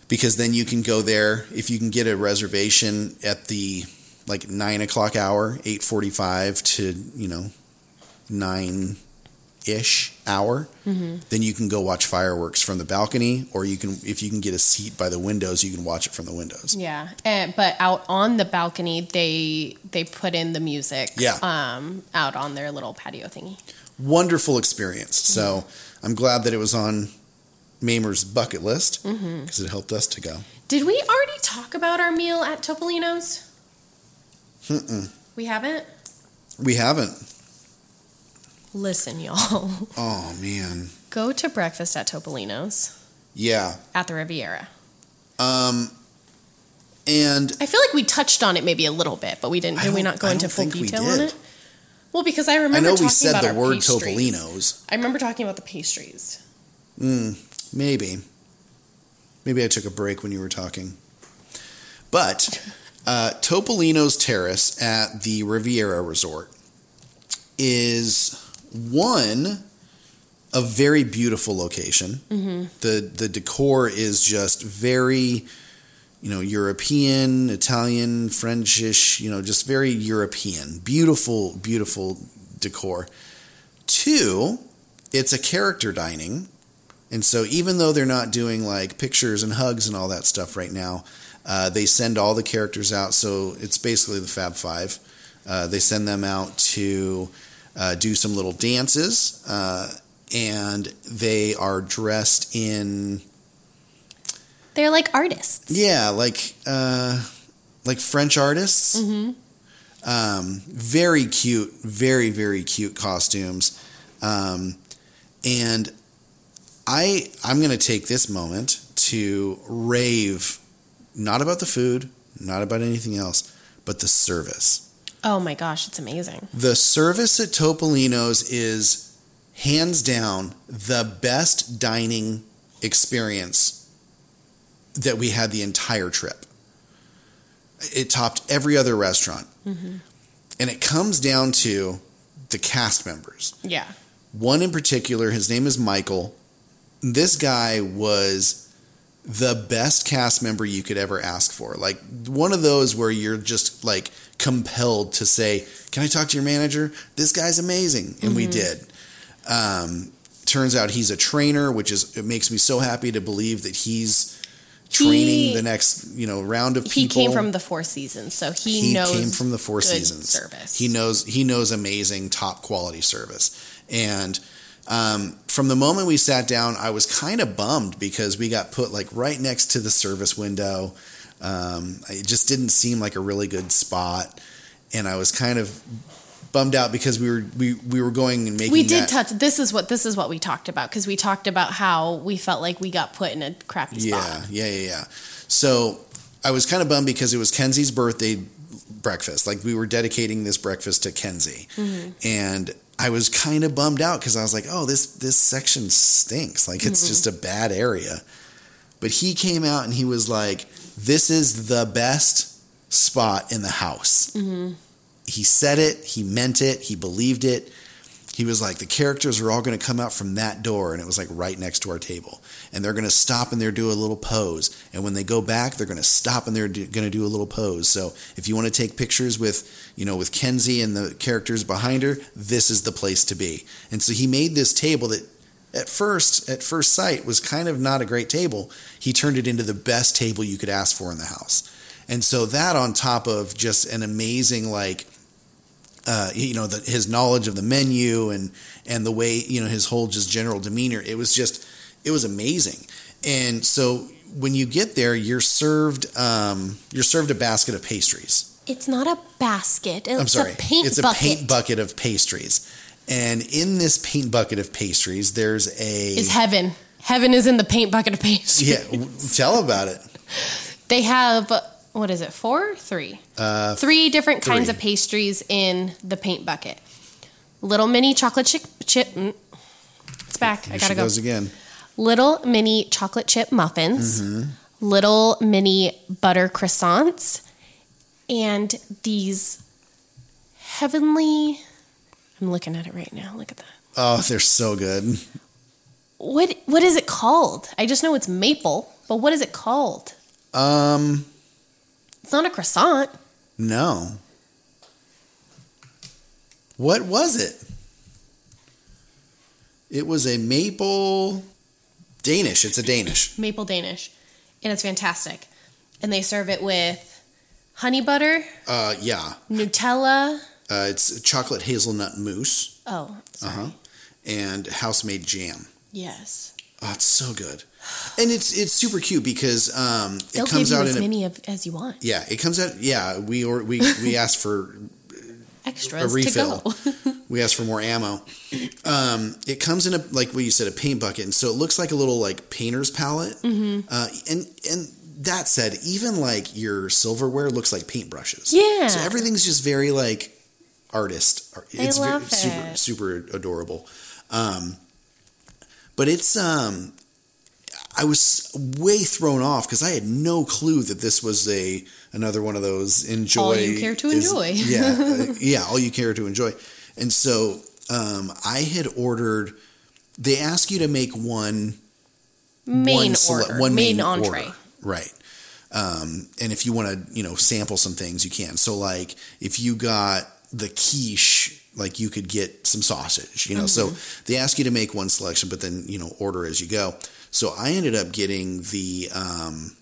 because then you can go there. If you can get a reservation at the like nine o'clock hour, eight forty-five to you know nine ish hour, Mm-hmm. then you can go watch fireworks from the balcony, or you can, if you can get a seat by the windows, you can watch it from the windows. Yeah, and, but out on the balcony, they they put in the music. Yeah. Um, out on their little patio thingy. Wonderful experience. So I'm glad that it was on Mamer's bucket list because Mm-hmm. it helped us to go. Did we already talk about our meal at Topolino's? Mm-mm. We haven't. We haven't. Listen, y'all. Oh man, Go to breakfast at Topolino's yeah. at the Riviera. Um, and I feel like we touched on it maybe a little bit, but we didn't. Did we not go I into full detail on it? Well, because I remember I know talking we said the word pastries. Topolino's. I remember talking about the pastries. Mm, maybe. Maybe I took a break when you were talking. But uh, Topolino's Terrace at the Riviera Resort is one a very beautiful location. Mm-hmm. The the decor is just very, you know, European, Italian, Frenchish. You know, just very European. Beautiful, beautiful decor. Two, it's a character dining. And so, even though they're not doing like pictures and hugs and all that stuff right now, uh, they send all the characters out. So, it's basically the Fab Five. Uh, they send them out to uh, do some little dances, uh, and they are dressed in, They're like artists. yeah, like uh, like French artists. Mm-hmm. Um, very cute, very very cute costumes, um, and I I'm going to take this moment to rave, not about the food, not about anything else, but the service. Oh my gosh, it's amazing. The service at Topolino's is hands down the best dining experience that we had the entire trip. It topped every other restaurant. Mm-hmm. And it comes down to the cast members. Yeah. One in particular, his name is Michael. This guy was the best cast member you could ever ask for. Like one of those where you're just like compelled to say, "Can I talk to your manager? This guy's amazing." And we did. Um, turns out he's a trainer, which is it makes me so happy to believe that he's training He- the next, you know, round of people. He came from the Four Seasons, so he, he knows came from the Four Seasons service. He knows he knows amazing top quality service. And um, from the moment we sat down, I was kind of bummed because we got put like right next to the service window. Um, it just didn't seem like a really good spot, and I was kind of bummed out because we were we, we were going and making we did that, touch. This is what this is what we talked about because we talked about how we felt like we got put in a crappy Yeah, spot. yeah, yeah, yeah. So I was kind of bummed because it was Kenzie's birthday breakfast. Like we were dedicating this breakfast to Kenzie, mm-hmm. and I was kind of bummed out because I was like, "Oh, this this section stinks. Like it's mm-hmm. just a bad area." But he came out and he was like, "This is the best spot in the house." Mm-hmm. He said it. He meant it. He believed it he was like the characters are all going to come out from that door and it was like right next to our table. And they're going to stop and they're do a little pose. And when they go back they're going to stop and they're going to do a little pose. So if you want to take pictures with you know with kenzie and the characters behind her this is the place to be. And so he made this table that at first at first sight was kind of not a great table. He turned it into the best table you could ask for in the house. And so that on top of just an amazing like uh, you know, the, his knowledge of the menu and and the way you know his whole just general demeanor. It was just it was amazing. And so when you get there, you're served um, you're served a basket of pastries. It's not a basket. It's I'm sorry, a paint it's bucket. a paint bucket of pastries. And in this paint bucket of pastries, there's a Is heaven. Heaven is in the paint bucket of pastries. yeah. Tell about it. They have what is it? Four, three, Uh, three different kinds of pastries in the paint bucket. Little mini chocolate chip. chip mm, it's back. I gotta she go. goes again. Little mini chocolate chip muffins. Mm-hmm. Little mini butter croissants, and these heavenly. I'm looking at it right now. Look at that. Oh, they're so good. What what is it called? I just know it's maple, but what is it called? Um, It's not a croissant. no. What was it? It was a maple Danish. It's a Danish. maple Danish, and it's fantastic. And they serve it with honey butter, Uh, yeah. Nutella. Uh, it's chocolate hazelnut mousse. Oh, sorry. Uh huh. And house made jam. Yes. Oh, it's so good. And it's it's super cute because um, it They'll comes out as a many of, as you want. yeah. It comes out yeah. We or we we asked for Extras a refill. to go. we asked for more ammo. Um, it comes in a like what you said a paint bucket, and so it looks like a little like painter's palette. Mm-hmm. Uh, and and that said, even like your silverware looks like paintbrushes. Yeah. So everything's just very like artist. It's very, love super it. super adorable. Um, but it's um, I was way thrown off because I had no clue that this was a another one of those enjoy. All you care to is- enjoy. yeah, yeah, all you care to enjoy. And so um, I had ordered. They ask you to make one Main one sele- order, one main, main entree. order. right? Um, and if you want to, you know, sample some things, you can. So, like, if you got the quiche, like you could get some sausage, you know. So they ask you to make one selection, but then you know order as you go. So I ended up getting the um,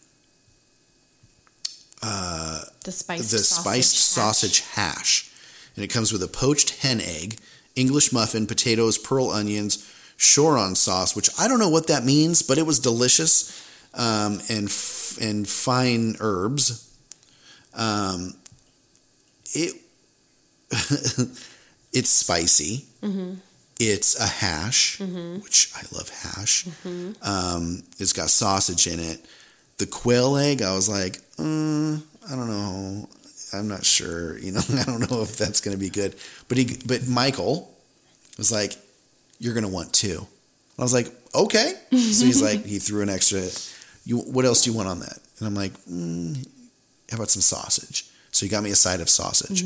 uh, The spiced the sausage spiced hash. sausage hash, and it comes with a poached hen egg, English muffin, potatoes, pearl onions, Choron sauce, which I don't know what that means, but it was delicious, um, and f- and fine herbs. Um, it it's spicy. It's a hash, which I love hash. Um, it's got sausage in it. The quail egg, I was like, mm, I don't know. I'm not sure. You know, I don't know if that's going to be good. But he, but Michael was like, "You're going to want two. I was like, "Okay." So he's like, he threw an extra you what else do you want on that? And I'm like, mm, how about some sausage? So he got me a side of sausage.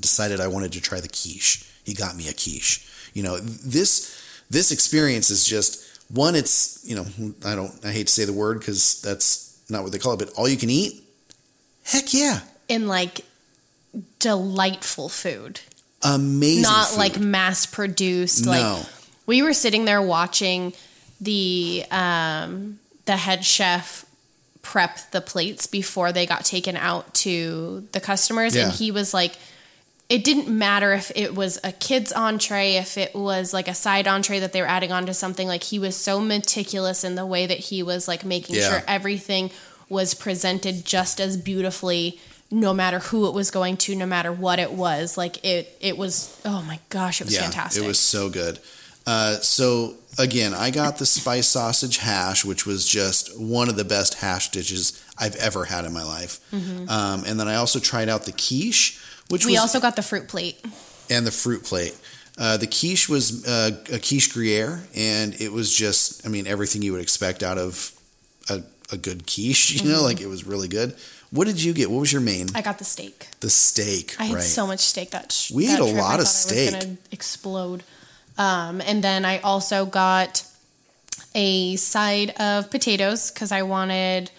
Decided I wanted to try the quiche. He got me a quiche. You know, this this experience is just one. It's you know, I don't. I hate to say the word because that's not what they call it, but all you can eat. Heck yeah, In like delightful food. amazing. not food. like mass produced. No. Like we were sitting there watching the um, the head chef prep the plates before they got taken out to the customers, Yeah. and he was like. It didn't matter if it was a kid's entree, if it was like a side entree that they were adding onto something. Like he was so meticulous in the way that he was like making Yeah. sure everything was presented just as beautifully no matter who it was going to no matter what it was like it it was oh my gosh it was fantastic It was so good. Uh, so again, I got the spice sausage hash, which was just one of the best hash dishes I've ever had in my life. Um, and then I also tried out the quiche, which Mm-hmm. we was also got the fruit plate and the fruit plate. Uh, the quiche was uh, a quiche Gruyere, and it was just, I mean, everything you would expect out of a, a good quiche. You know, like it was really good. What did you get? What was your main? Mm-hmm. i got the steak the steak, i had right? so much steak that sh- We that ate a trip, lot I of thought I was steak. explode um, and then i also got a side of potatoes because i wanted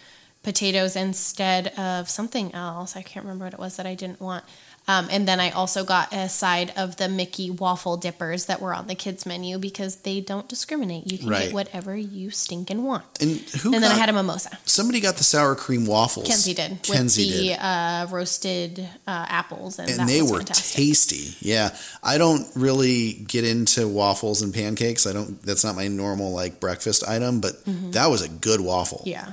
potatoes instead of something else i can't remember what it was that i didn't want um, and then I also got a side of the Mickey waffle dippers that were on the kids menu because they don't discriminate. You can Right. get whatever you stinking want. and who and then I had a mimosa. somebody got the sour cream waffles. Kenzie did Kenzie with the did. Uh, roasted uh, apples, and, and they were fantastic. tasty. Yeah, I don't really get into waffles and pancakes. I don't. That's not my normal like breakfast item. But that was a good waffle. Mm-hmm. yeah,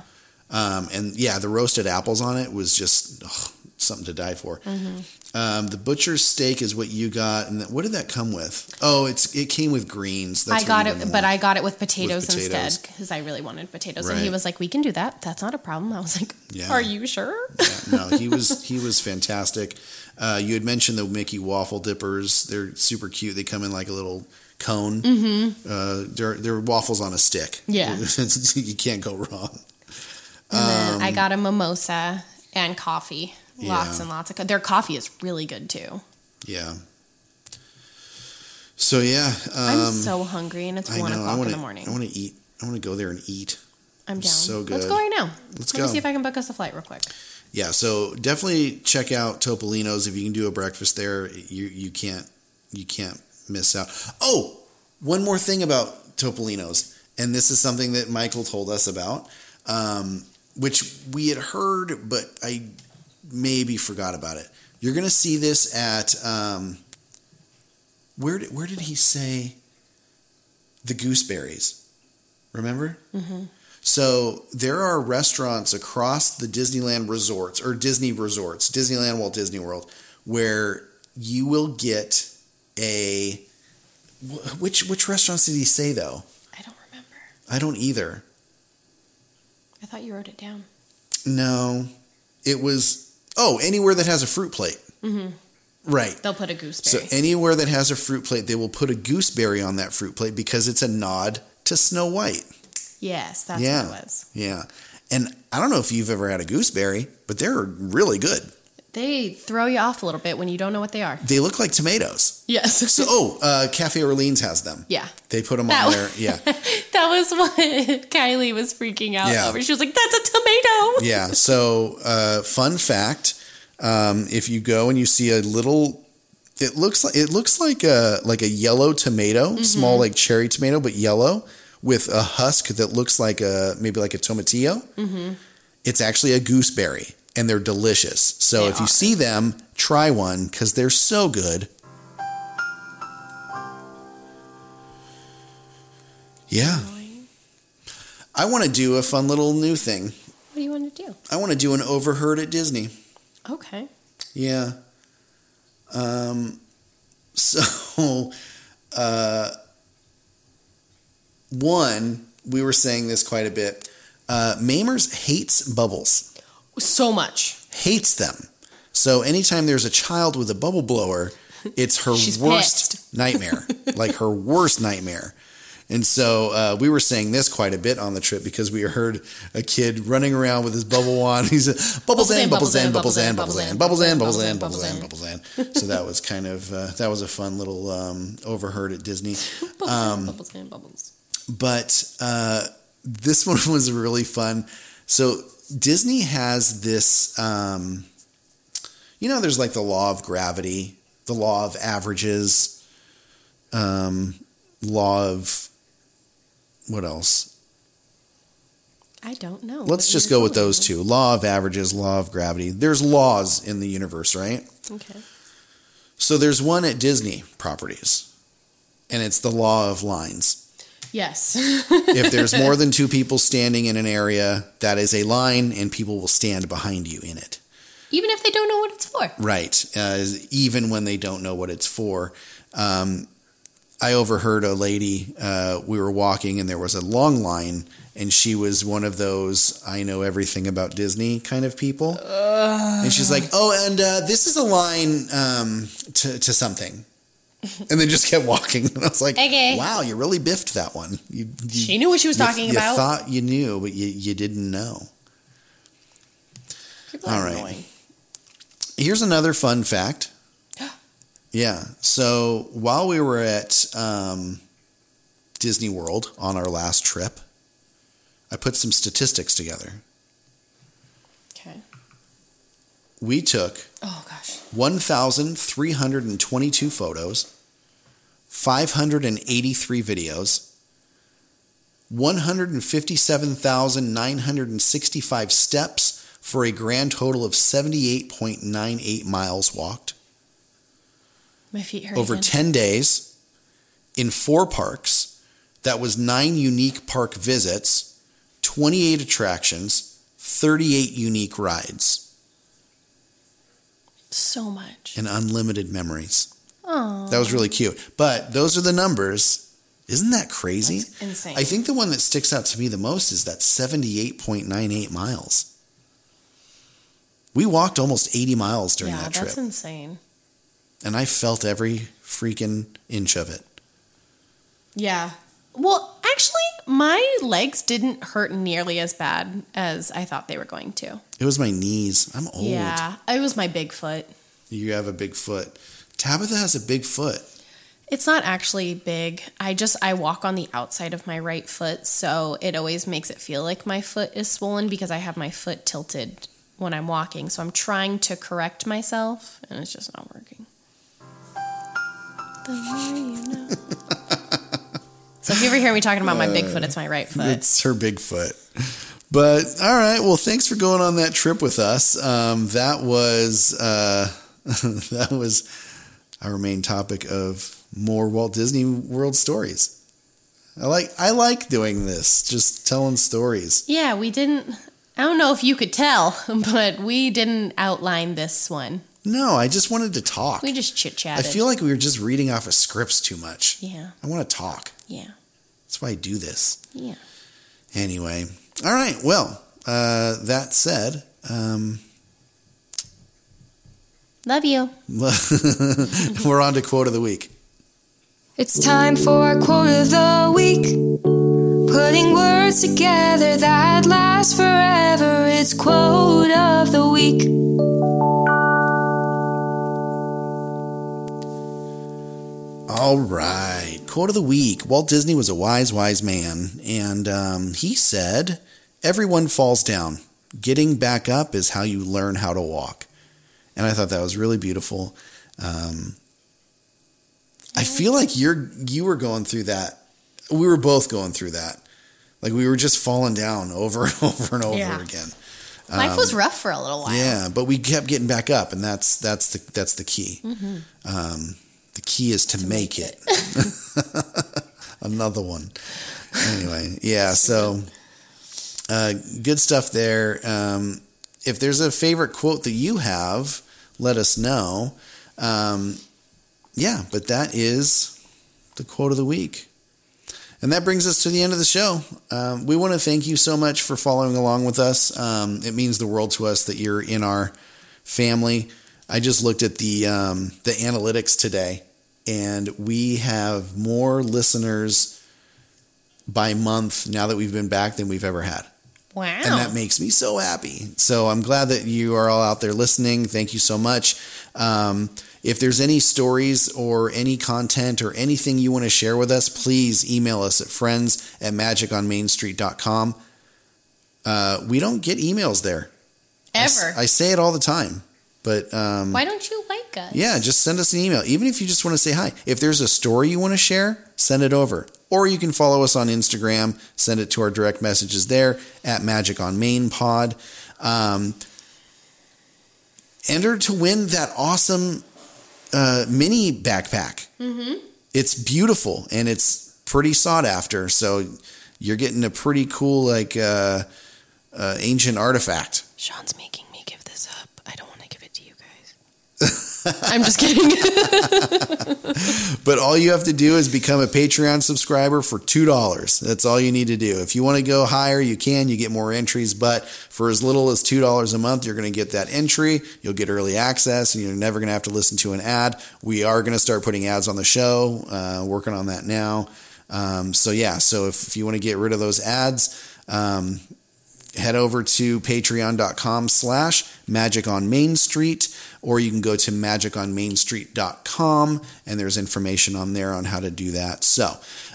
Um, and yeah, the roasted apples on it was just ugh, something to die for. Mm-hmm. Um, the butcher's steak is what you got, and what did that come with? Oh, it's it came with greens. That's I got it, but. I got it with potatoes, potatoes. instead because I really wanted potatoes, and he was like, "We can do that. That's not a problem." I was like, Yeah. "Are you sure?" no, he was he was fantastic. Uh, you had mentioned the Mickey waffle dippers. They're super cute. They come in like a little cone. Mm-hmm. Uh, they're they're waffles on a stick. Yeah. you can't go wrong. Then I got a mimosa and coffee. Lots Yeah. and lots of co- their coffee is really good too. Yeah. So yeah, I'm um, so hungry, and it's I one know. O'clock want in the morning. I want to eat. I want to go there and eat. I'm down. so good. Let's go right now. Let's Let go. me see if I can book us a flight real quick. Yeah, so definitely check out Topolino's if you can do a breakfast there. You you can't you can't miss out. Oh, one more thing about Topolino's, and this is something that Michael told us about, um, which we had heard, but I maybe forgot about it. You're gonna see this at um, where did, where did he say the gooseberries? Remember? So there are restaurants across the Disneyland resorts or Disney resorts, Disneyland, Walt Disney World, where you will get a which which restaurants did he say though? I don't remember. I don't either. I thought you wrote it down. No, it was oh anywhere that has a fruit plate. Mm-hmm. Right. They'll put a gooseberry. So anywhere that has a fruit plate, they will put a gooseberry on that fruit plate because it's a nod to Snow White. yes, that's yeah. what it was. Yeah. And I don't know if you've ever had a gooseberry, but they're really good. They throw you off a little bit when you don't know what they are. They look like tomatoes. Yes. So, oh, uh, Cafe Orleans has them. yeah. They put them That on there. Yeah. That was what Kylie was freaking out Yeah. over. She was like, "That's a tomato." Yeah. So, uh, fun fact: um, if you go and you see a little, it looks like it looks like a like a yellow tomato, Mm-hmm. small like cherry tomato, but yellow with a husk that looks like a maybe like a tomatillo. Mm-hmm. It's actually a gooseberry, and they're delicious. So They if you see them, try one because they're so good. Yeah. I want to do a fun little new thing. What do you want to do? I want to do an overheard at Disney. Okay. Yeah. Um, so, uh, one, we were saying this quite a bit. Uh, Mamers hates bubbles, So much. hates them. So, anytime there's a child with a bubble blower, it's her worst nightmare, like her worst nightmare. And so uh, we were saying this quite a bit on the trip because we heard a kid running around with his bubble wand. He's a, bubbles in, bubbles in, bubbles in, bubbles in, bubbles in, bubbles in, bubbles in, bubbles in. So that was kind of uh, that was a fun little um, overheard at Disney. Um, bubbles and bubbles. but uh, this one was really fun. So Disney has this, um, you know, there's like the law of gravity, the law of averages, um, law of what else? I don't know. Let's just go with those two: law of averages, law of gravity. There's laws in the universe, right? Okay. So there's one at Disney properties, and it's the law of lines. Yes. if there's more than two people standing in an area, that is a line, and people will stand behind you in it. Even if they don't know what it's for. Right. Uh, even when they don't know what it's for. Um, I overheard a lady, uh, we were walking, and there was a long line, and she was one of those I know everything about Disney kind of people. And she's like, oh, and uh, this is a line um, to, to something. And then just kept walking. And I was like, Okay. wow, you really biffed that one. You, you, She knew what she was you- talking you about. thought you knew, but you, you didn't know. People All right. annoying. Here's another fun fact. yeah. So while we were at um, Disney World on our last trip, I put some statistics together. Okay. We took Oh gosh. 1,322 photos, 583 videos, 157,965 steps for a grand total of 78.98 miles walked. My feet hurt. over again. 10 days in four parks. That was nine unique park visits, 28 attractions, 38 unique rides, So much. and unlimited memories. Oh. That was really cute. But those are the numbers. Isn't that crazy? That's insane. I think the one that sticks out to me the most is that 78.98 miles. We walked almost 80 miles during yeah, that trip. that's insane. and I felt every freaking inch of it. Yeah. Well, actually, my legs didn't hurt nearly as bad as I thought they were going to. It was my knees. I'm old. Yeah, it was my big foot. You have a big foot. Tabitha has a big foot. It's not actually big. I just I walk on the outside of my right foot, so it always makes it feel like my foot is swollen because I have my foot tilted when I'm walking. So I'm trying to correct myself, and it's just not working. The more you know. so if you ever hear me talking about my big foot, it's my right foot. It's her big foot. But all right, well, thanks for going on that trip with us. Um, that was uh, that was our main topic of more Walt Disney World stories. I like I like doing this, just telling stories. Yeah, we didn't. I don't know if you could tell, but we didn't outline this one. No, I just wanted to talk. We just chit chat. I feel like we were just reading off of scripts too much. Yeah, I want to talk. yeah, That's why I do this. yeah. Anyway, all right. Well, uh, that said, um, Love you. we're on to quote of the week. It's time for our quote of the week. Putting words together that last forever. It's quote of the week. All right. Quote of the week. Walt Disney was a wise, wise man. And um, he said, Everyone falls down. Getting back up is how you learn how to walk. And I thought that was really beautiful. Um, I feel like you're you were going through that. We were both going through that. Like we were just falling down over and over and over Yeah. again. Life was rough for a little while. Yeah, but we kept getting back up, and that's that's the that's the key. Mm-hmm. Um, the key is to, make, it. Another one. Anyway, yeah. So uh, good stuff there. Um, if there's a favorite quote that you have, let us know. Um, yeah, but that is the quote of the week. And that brings us to the end of the show. Um, we want to thank you so much for following along with us. Um, it means the world to us that you're in our family. I just looked at the um, the analytics today, and we have more listeners by month now that we've been back than we've ever had. Wow. And that makes me so happy. So I'm glad that you are all out there listening. Thank you so much. Um, if there's any stories or any content or anything you want to share with us, please email us at friends at magiconmainstreet.com. Uh, we don't get emails there. Ever. I, say it all the time, but um, Why don't you like us? yeah, just send us an email. Even if you just want to say hi. If there's a story you want to share, send it over. Or you can follow us on Instagram, send it to our direct messages there at Magic on Main Pod. Um, enter to win that awesome uh, mini backpack. Mm-hmm. It's beautiful and it's pretty sought after. So you're getting a pretty cool, like, uh, uh, ancient artifact. Sean's making me give this up. I don't want to give it to you guys. I'm just kidding. But all you have to do is become a Patreon subscriber for $2. That's all you need to do. If you want to go higher, you can. You get more entries. But for as little as $2 a month, you're going to get that entry. You'll get early access and you're never going to have to listen to an ad. We are going to start putting ads on the show, uh, working on that now. Um, so, yeah. So if, if you want to get rid of those ads, um, head over to patreon.com slash magic on main street or you can go to magiconmainstreet.com and there's information on there on how to do that so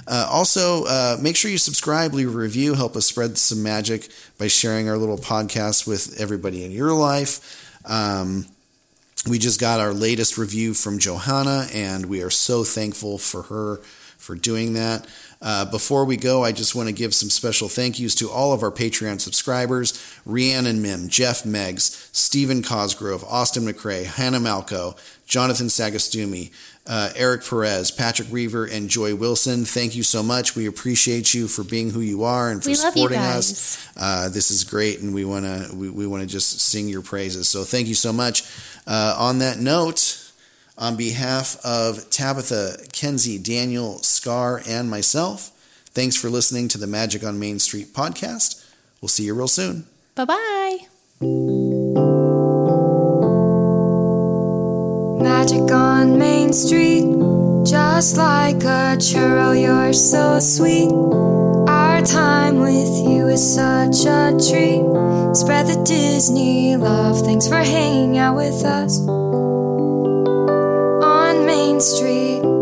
uh, also uh, make sure you subscribe leave a review help us spread some magic by sharing our little podcast with everybody in your life um, we just got our latest review from Johanna, and we are so thankful for her for doing that. Uh, before we go, I just want to give some special thank yous to all of our Patreon subscribers Rhiannon Mim, Jeff Meggs, Stephen Cosgrove, Austin McRae, Hannah Malco, Jonathan Sagastumi, uh, Eric Perez, Patrick Reaver, and Joy Wilson. Thank you so much. We appreciate you for being who you are and for supporting us. Uh, this is great, and we want to we, we want to just sing your praises. So thank you so much. Uh, on that note, on behalf of Tabitha, Kenzie, Daniel, Scar, and myself, thanks for listening to the Magic on Main Street podcast. We'll see you real soon. bye bye. Magic on Main Street, just like a churro, you're so sweet. Our time with you is such a treat. Spread the Disney love. Thanks for hanging out with us on Main Street.